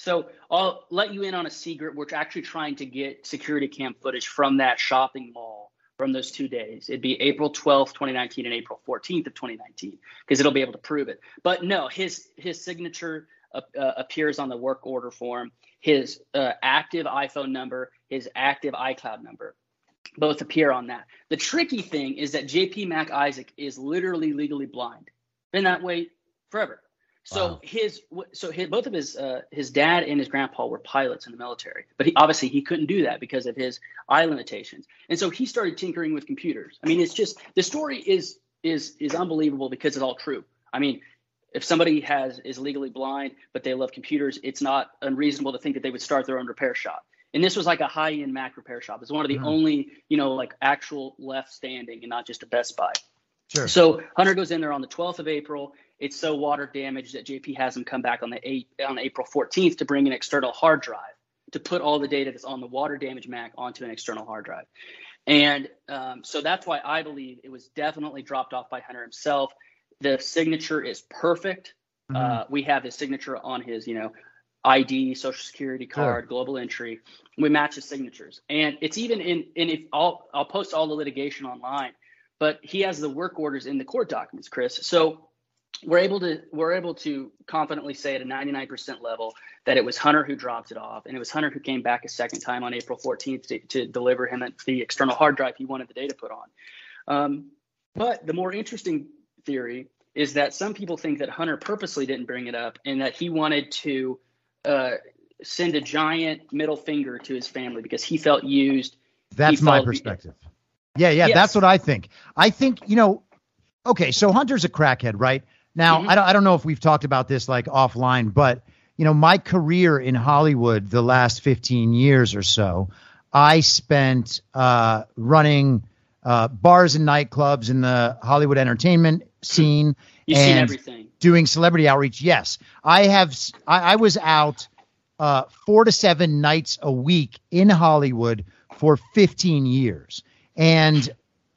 B: So I'll let you in on a secret. We're actually trying to get security cam footage from that shopping mall from those two days. It'd be April 12th, 2019, and April 14th of 2019, because it'll be able to prove it. But no, his his signature uh, uh, appears on the work order form. His uh, active iPhone number, his active iCloud number both appear on that. The tricky thing is that JP Mac Isaac is literally legally blind. Been that way forever. So
A: Wow.
B: his so his, both of his uh, his dad and his grandpa were pilots in the military, but he obviously he couldn't do that because of his eye limitations. And so he started tinkering with computers. I mean, it's just the story is is is unbelievable because it's all true. I mean, if somebody has is legally blind but they love computers, it's not unreasonable to think that they would start their own repair shop. And this was like a high-end Mac repair shop. It's one of the
A: Mhm.
B: only, you know, like actual left standing and not just a Best Buy.
A: Sure.
B: So Hunter goes in there on the 12th of April. It's so water damaged that JP has him come back on the eight on April 14th to bring an external hard drive to put all the data that's on the water damaged Mac onto an external hard drive. And um, so that's why I believe it was definitely dropped off by Hunter himself. The signature is perfect.
A: Mhm.
B: Uh, we have his signature on his, you know, ID, social security card, global entry. We match his signatures, and it's even in. And if I'll I'll post all the litigation online, but he has the work orders in the court documents, Chris. So we're able to we're able to confidently say at a 99% level that it was Hunter who dropped it off, and it was Hunter who came back a second time on April 14th to, to deliver him the external hard drive he wanted the data put on. Um, but the more interesting theory is that some people think that Hunter purposely didn't bring it up and that he wanted to uh, send a giant middle finger to his family because he felt used.
A: That's
B: he
A: my
B: felt-
A: perspective. Yeah, yeah,
B: Yes.
A: that's what I think. I think, you know, okay, so Hunter's a crackhead, right? Now,
B: Mhm.
A: I, don't, I don't know if we've talked about this like offline, but, you know, my career in Hollywood the last 15 years or so, I spent uh, running uh, bars and nightclubs in the Hollywood entertainment scene.
B: You've seen
A: and
B: everything.
A: doing celebrity outreach. Yes, I have. I was out uh, four to seven nights a week in Hollywood for 15 years, and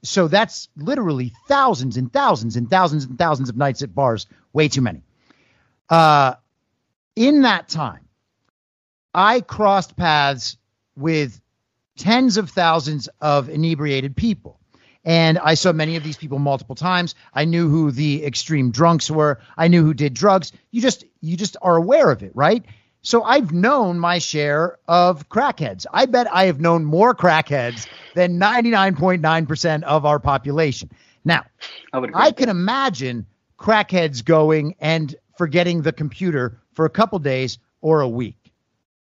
A: so that's literally thousands and thousands and thousands and thousands of nights at bars. Way too many. Uh, in that time, I crossed paths with tens of thousands of inebriated people. And I saw many of these people multiple times. I knew who the extreme drunks were. I knew who did drugs. You just you just are aware of it, right? So I've known my share of crackheads. I bet I have known more crackheads than 99.9% of our population. Now,
B: I.
A: I can imagine crackheads going and forgetting the computer for a couple days or a week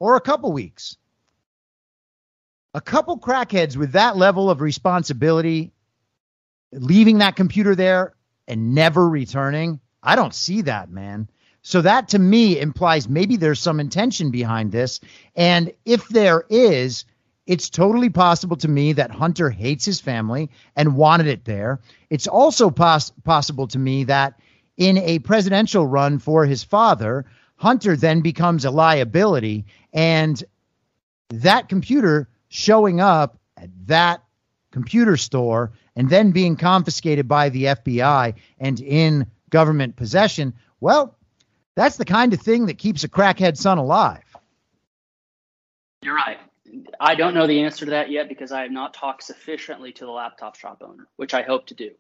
A: or a couple weeks. A couple crackheads with that level of responsibility, leaving that computer there and never returning, I don't see that, man. So that to me implies maybe there's some intention behind this. And if there is, it's totally possible to me that Hunter hates his family and wanted it there. It's also pos- possible to me that in a presidential run for his father, Hunter then becomes a liability and that computer showing up at that computer store and then being confiscated by the FBI and in government possession, well, that's the kind of thing that keeps a crackhead son alive.
B: You're right. I don't know the answer to that yet because I have not talked sufficiently to the laptop shop owner, which I hope to do.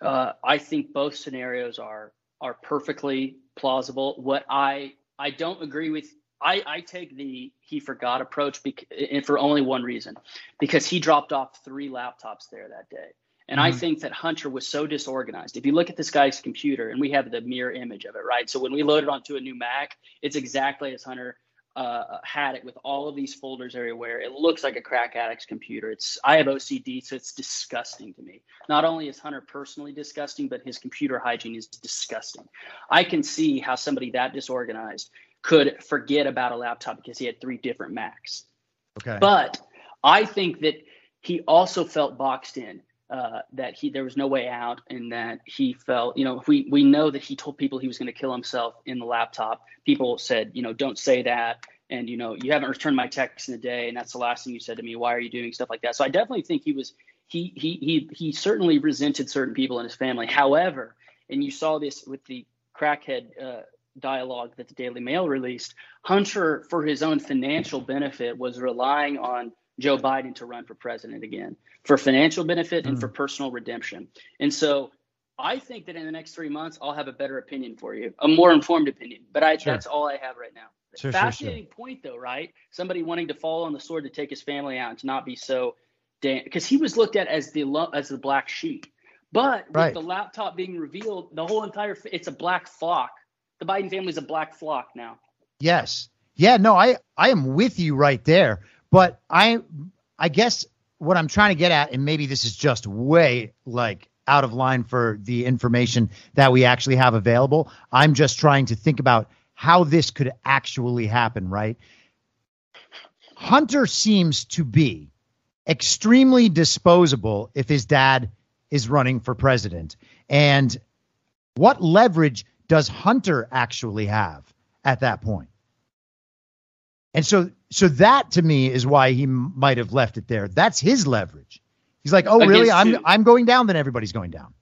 B: Uh, I think both scenarios are are perfectly plausible. What I I don't agree with, I, I take the he forgot approach bec- and for only one reason, because he dropped off three laptops there that day. And I
A: Mhm.
B: think that Hunter was so disorganized. If you look at this guy's computer, and we have the mirror image of it, right? So when we load it onto a new Mac, it's exactly as Hunter uh, had it with all of these folders everywhere. It looks like a crack addict's computer. It's I have OCD, so it's disgusting to me. Not only is Hunter personally disgusting, but his computer hygiene is disgusting. I can see how somebody that disorganized could forget about a laptop because he had three different Macs.
A: Okay.
B: But I think that he also felt boxed in. Uh, that he there was no way out, and that he felt, you know, we we know that he told people he was going to kill himself in the laptop. People said, you know, don't say that, and you know, you haven't returned my text in a day, and that's the last thing you said to me. Why are you doing stuff like that? So I definitely think he was he he he he certainly resented certain people in his family. However, and you saw this with the crackhead uh, dialogue that the Daily Mail released. Hunter, for his own financial benefit, was relying on Joe Biden to run for president again for financial benefit and
A: Mm.
B: for personal redemption. And so I think that in the next three months, I'll have a better opinion for you, a more informed opinion. But I,
A: Sure.
B: that's all I have right now.
A: Sure, sure,
B: Fascinating point, though, right? Somebody wanting to fall on the sword to take his family out and to not be so damn, because he was looked at as the lo- as the black sheep. But with
A: Right.
B: the laptop being revealed, the whole entire it's a black flock. The Biden family's a black flock now.
A: Yes. Yeah, no, I I am with you right there. But I I guess what I'm trying to get at, and maybe this is just way like out of line for the information that we actually have available. I'm just trying to think about how this could actually happen, right? Hunter seems to be extremely disposable if his dad is running for president. And what leverage does Hunter actually have at that point? And so, so that to me is why he might have left it there. That's his leverage. He's like, oh, really? I'm
B: who?
A: I'm going down, then everybody's going down.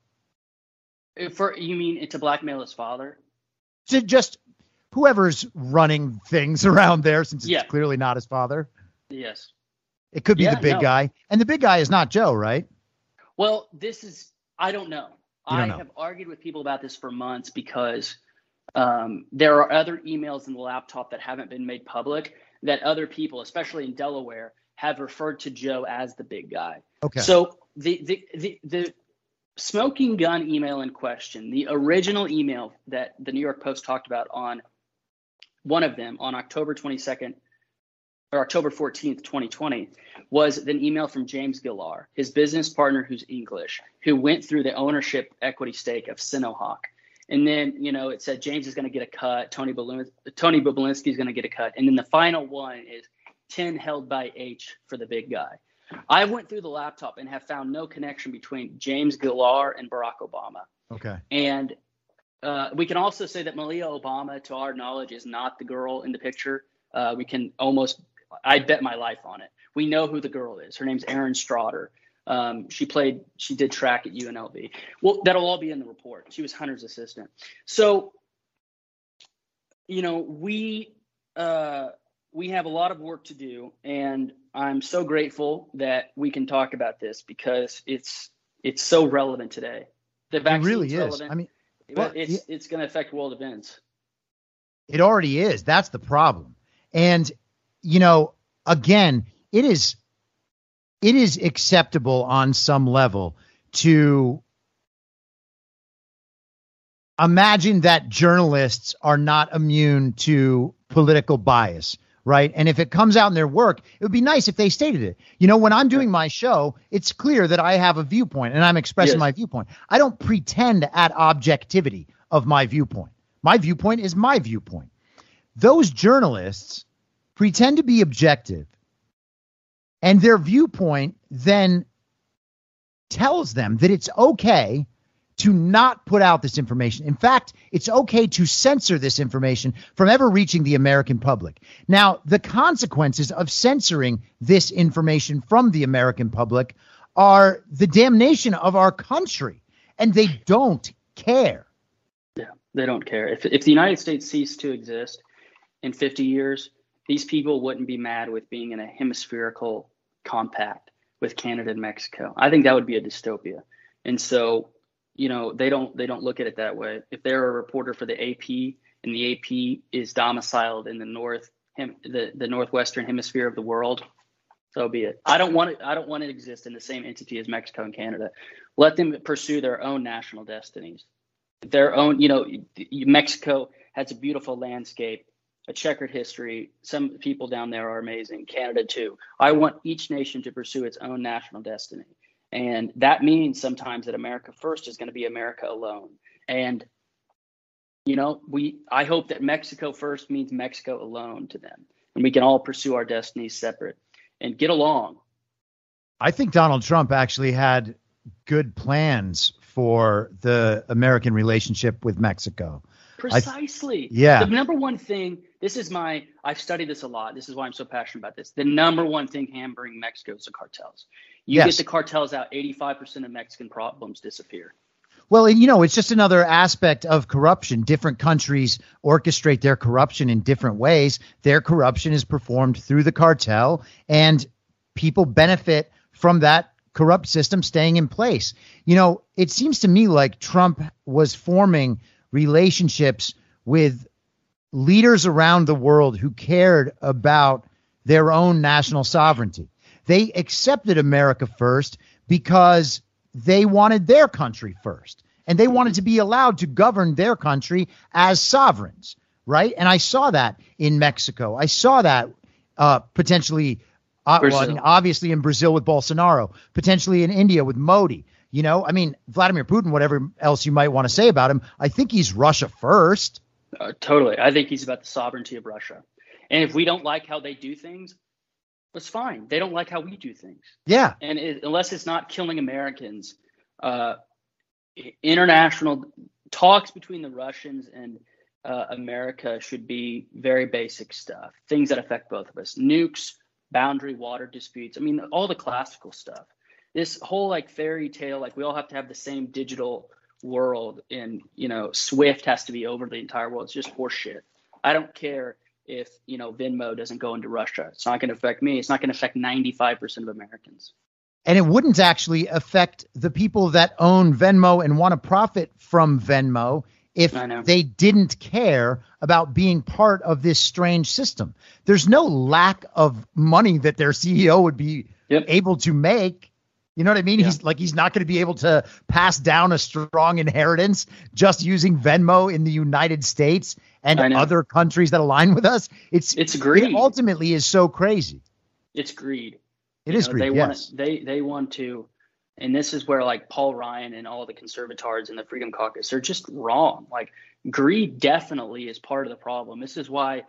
B: Uh, For you mean to blackmail his father?
A: To just whoever's running things around there, since it's
B: Yeah.
A: clearly not his father.
B: Yes.
A: It could be
B: Yeah,
A: the big
B: no.
A: guy, and the big guy is not Joe, right?
B: Well, this is I don't know.
A: Don't
B: I
A: know.
B: have argued with people about this for months because um, there are other emails in the laptop that haven't been made public that other people, especially in Delaware, have referred to Joe as the big guy.
A: Okay.
B: So the, the the the smoking gun email in question, the original email that the New York Post talked about on one of them on October 22nd or October 14th, 2020, was an email from James Gillar, his business partner who's English, who went through the ownership equity stake of Sinohawk. And then, you know, it said James is going to get a cut, Tony Bobulinski, Tony Bobulinski is going to get a cut. And then the final one is 10 held by H for the big guy. I went through the laptop and have found no connection between James Gillar and Barack Obama.
A: Okay.
B: And uh, we can also say that Malia Obama, to our knowledge, is not the girl in the picture. Uh, we can almost I bet my life on it. We know who the girl is. Her name's Erin Strawder. Um, she played, she did track at UNLV. Well, that'll all be in the report. She was Hunter's assistant. So, you know, we uh, we have a lot of work to do, and I'm so grateful that we can talk about this because it's it's so relevant today.
A: The vaccine really is. Relevant. I mean,
B: well, it's yeah. it's going to affect world events.
A: It already is. That's the problem. And you know, again, it is it is acceptable on some level to imagine that journalists are not immune to political bias, right? And if it comes out in their work, it would be nice if they stated it. You know, when I'm doing my show, it's clear that I have a viewpoint and I'm expressing yes. my viewpoint. I don't pretend at objectivity of my viewpoint. My viewpoint is my viewpoint. Those journalists pretend to be objective, and their viewpoint then tells them that it's okay to not put out this information. In fact, it's okay to censor this information from ever reaching the American public. Now, the consequences of censoring this information from the American public are the damnation of our country, and they don't care.
B: Yeah, they don't care. If, if the United States ceased to exist in 50 years, these people wouldn't be mad with being in a hemispherical compact with Canada and Mexico. I think that would be a dystopia. And so, you know, they don't they don't look at it that way. If they're a reporter for the AP and the AP is domiciled in the north hem, the the northwestern hemisphere of the world, so be it. I don't want it. I don't want to exist in the same entity as Mexico and Canada. Let them pursue their own national destinies. Their own, you know, Mexico has a beautiful landscape a checkered history. Some people down there are amazing, Canada too. I want each nation to pursue its own national destiny. And that means sometimes that America first is going to be America alone. And you know, we I hope that Mexico first means Mexico alone to them. And we can all pursue our destinies separate and get along.
A: I think Donald Trump actually had good plans for the American relationship with Mexico.
B: Precisely.
A: I, yeah.
B: The number one thing, this is my, I've studied this a lot. This is why I'm so passionate about this. The number one thing hampering Mexico is the cartels. You yes. get the cartels out, 85% of Mexican problems disappear.
A: Well, and you know, it's just another aspect of corruption. Different countries orchestrate their corruption in different ways. Their corruption is performed through the cartel, and people benefit from that corrupt system staying in place. You know, it seems to me like Trump was forming relationships with leaders around the world who cared about their own national sovereignty. They accepted America first because they wanted their country first and they wanted to be allowed to govern their country as sovereigns, right? And I saw that in Mexico. I saw that uh, potentially, uh, well, I mean, obviously in Brazil with Bolsonaro, potentially in India with Modi. You know, I mean, Vladimir Putin, whatever else you might want to say about him, I think he's Russia first.
B: Uh, totally. I think he's about the sovereignty of Russia. And if we don't like how they do things, that's fine. They don't like how we do things.
A: Yeah.
B: And it, unless it's not killing Americans, uh, international talks between the Russians and uh, America should be very basic stuff, things that affect both of us. Nukes, boundary water disputes. I mean, all the classical stuff this whole like fairy tale, like we all have to have the same digital world, and you know, Swift has to be over the entire world. It's just horseshit. I don't care if you know Venmo doesn't go into Russia. It's not going to affect me. It's not going to affect 95% of Americans.
A: And it wouldn't actually affect the people that own Venmo and want to profit from Venmo if they didn't care about being part of this strange system. There's no lack of money that their CEO would be yep. able to make You know what I mean?
B: Yeah.
A: He's like he's not going to be able to pass down a strong inheritance just using Venmo in the United States and other countries that align with us. It's
B: It's greed.
A: it ultimately is so crazy.
B: It's greed.
A: It
B: You
A: is
B: know,
A: greed.
B: They
A: yes.
B: want they they want to, and this is where like Paul Ryan and all the conservatards in the Freedom Caucus are just wrong. Like greed definitely is part of the problem. This is why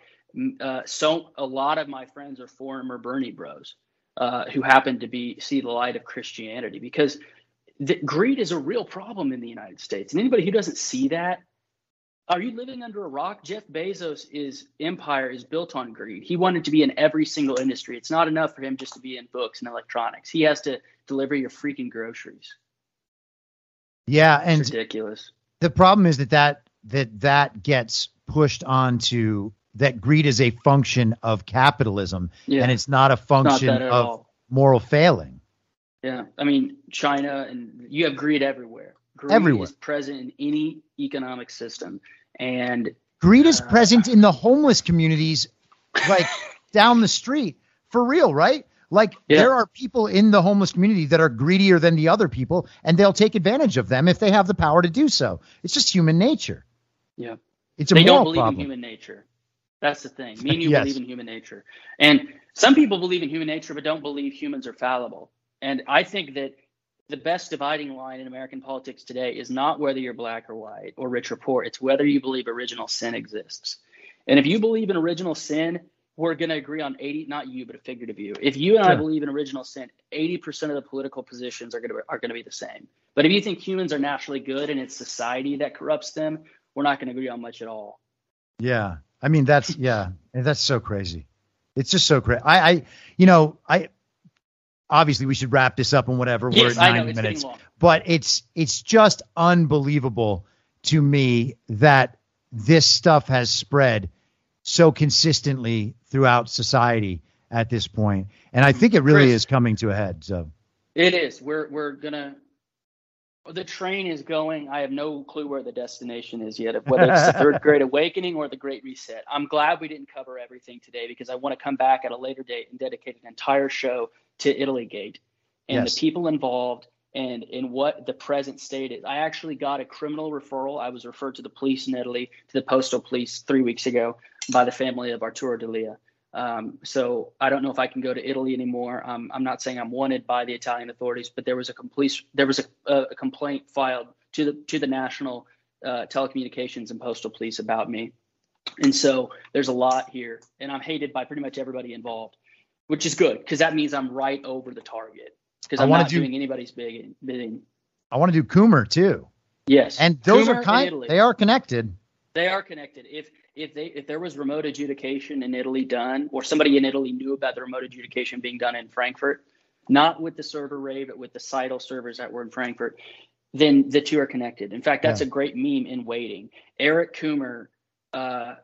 B: uh, so a lot of my friends are former Bernie Bros, uh, who happen to be see the light of Christianity because the, greed is a real problem in the United States, and anybody who doesn't see that. Are you living under a rock? Jeff Bezos' is empire is built on greed. He wanted to be in every single industry. It's not enough for him just to be in books and electronics. He has to deliver your freaking groceries.
A: Yeah, and It's
B: ridiculous.
A: the problem is that that that that gets pushed onto that greed is a function of capitalism
B: Yeah,
A: and it's not a function
B: at
A: of
B: all.
A: moral failing.
B: Yeah, I mean China and you have greed everywhere. Greed
A: Everywhere.
B: is present in any economic system, and
A: Greed is
B: Uh,
A: present in the homeless communities like down the street. For real, right? Like
B: Yeah.
A: there are people in the homeless community that are greedier than the other people and they'll take advantage of them if they have the power to do so. It's just human nature.
B: Yeah.
A: It's a
B: they
A: moral
B: don't believe
A: problem.
B: in human nature. That's the thing. Me and you
A: Yes.
B: believe in human nature, and some people believe in human nature but don't believe humans are fallible. And I think that the best dividing line in American politics today is not whether you're black or white or rich or poor. It's whether you believe original sin exists. And if you believe in original sin, we're going to agree on 80, not you, but a figurative view. If you and I believe in original sin, 80% of the political positions are going to are going to be the same. But if you think humans are naturally good and it's society that corrupts them, we're not going to agree on much at all.
A: Yeah. I mean, that's, yeah, and that's so crazy. It's just so crazy. I, I, you know, I, obviously we should wrap this up and whatever.
B: Yes,
A: We're at
B: I
A: 90
B: know it's
A: minutes, but it's, it's just unbelievable to me that this stuff has spread so consistently throughout society at this point. And I mm-hmm. think it really
B: Chris.
A: is coming to a head. So,
B: It is. We're we're gonna. The train is going. I have no clue where the destination is yet, whether it's the third Great Awakening or the Great Reset. I'm glad we didn't cover everything today because I want to come back at a later date and dedicate an entire show to Italy Gate and
A: Yes.
B: the people involved and in what the present state is. I actually got a criminal referral. I was referred to the police in Italy, to the postal police three weeks ago by the family of Arturo D'Elia. Um, so I don't know if I can go to Italy anymore. Um, I'm not saying I'm wanted by the Italian authorities, but there was a complete there was a, a complaint filed to the to the national uh, telecommunications and postal police about me, and so there's a lot here, and I'm hated by pretty much everybody involved, which is good because that means I'm right over the target because I'm not
A: do-
B: doing anybody's bidding. bidding.
A: I want to do Coomer too.
B: Yes,
A: And those
B: Coomer
A: are kind, they are connected.
B: They are connected. If if they if there was remote adjudication in Italy done, or somebody in Italy knew about the remote adjudication being done in Frankfurt, not with the server ray, but with the Scytl servers that were in Frankfurt, then the two are connected. In fact, that's
A: Yeah.
B: a great meme in waiting. Eric Coomer uh,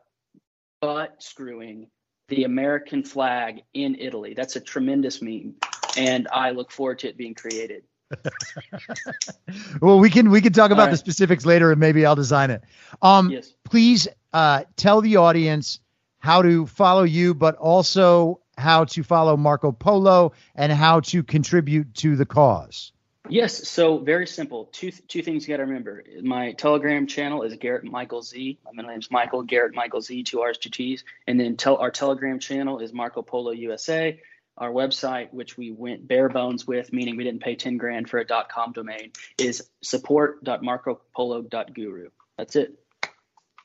B: butt screwing the American flag in Italy. That's a tremendous meme, and I look forward to it being created.
A: Well, we can we can talk about
B: All
A: the specifics later, and maybe I'll design it. Um,
B: Yes.
A: please uh, tell the audience how to follow you, but also how to follow Marco Polo and how to contribute to the cause.
B: Yes, so very simple. Two two things you got to remember. My Telegram channel is Garrett Michael Z. My middle name's Michael Garrett Michael Z. Two R's, two T's. And then tel- our Telegram channel is Marco Polo USA. Our website, which we went bare bones with, meaning we didn't pay ten grand for a dot .com domain, is support.marcopolo.guru. That's it.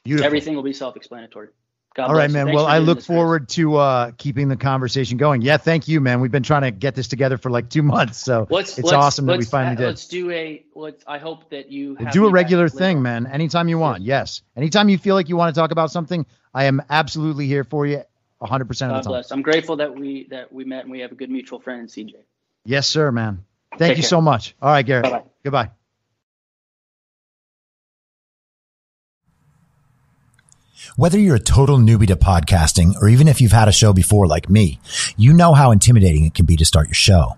A: Beautiful.
B: Everything will be self-explanatory. God
A: All right, man.
B: Thanks
A: Well, I look forward to uh, keeping the conversation going. Yeah, thank you, man. We've been trying to get this together for like two months, so
B: Let's,
A: it's
B: let's-
A: awesome that we finally did.
B: Let's do a. Let's, I hope that you
A: We'll
B: have
A: do a regular thing, man. Anytime you want. Yes. Anytime you feel like you want to talk about something, I am absolutely here for you 100% of the
B: God
A: time.
B: bless. I'm grateful that we that we met and we have a good mutual friend in CJ.
A: Yes, sir, man. Thank
B: Take
A: you
B: care.
A: so much. All right, Garrett.
B: Bye-bye.
A: Goodbye.
C: Whether you're a total newbie to podcasting or even if you've had a show before like me, you know how intimidating it can be to start your show.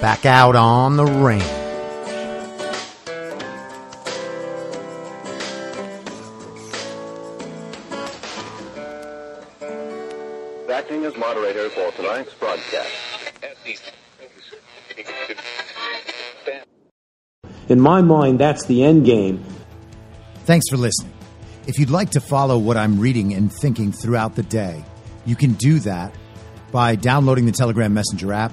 A: Back out on the range.
D: Acting as moderator for tonight's broadcast.
E: In my mind, that's the end game.
A: Thanks for listening. If you'd like to follow what I'm reading and thinking throughout the day, you can do that by downloading the Telegram Messenger app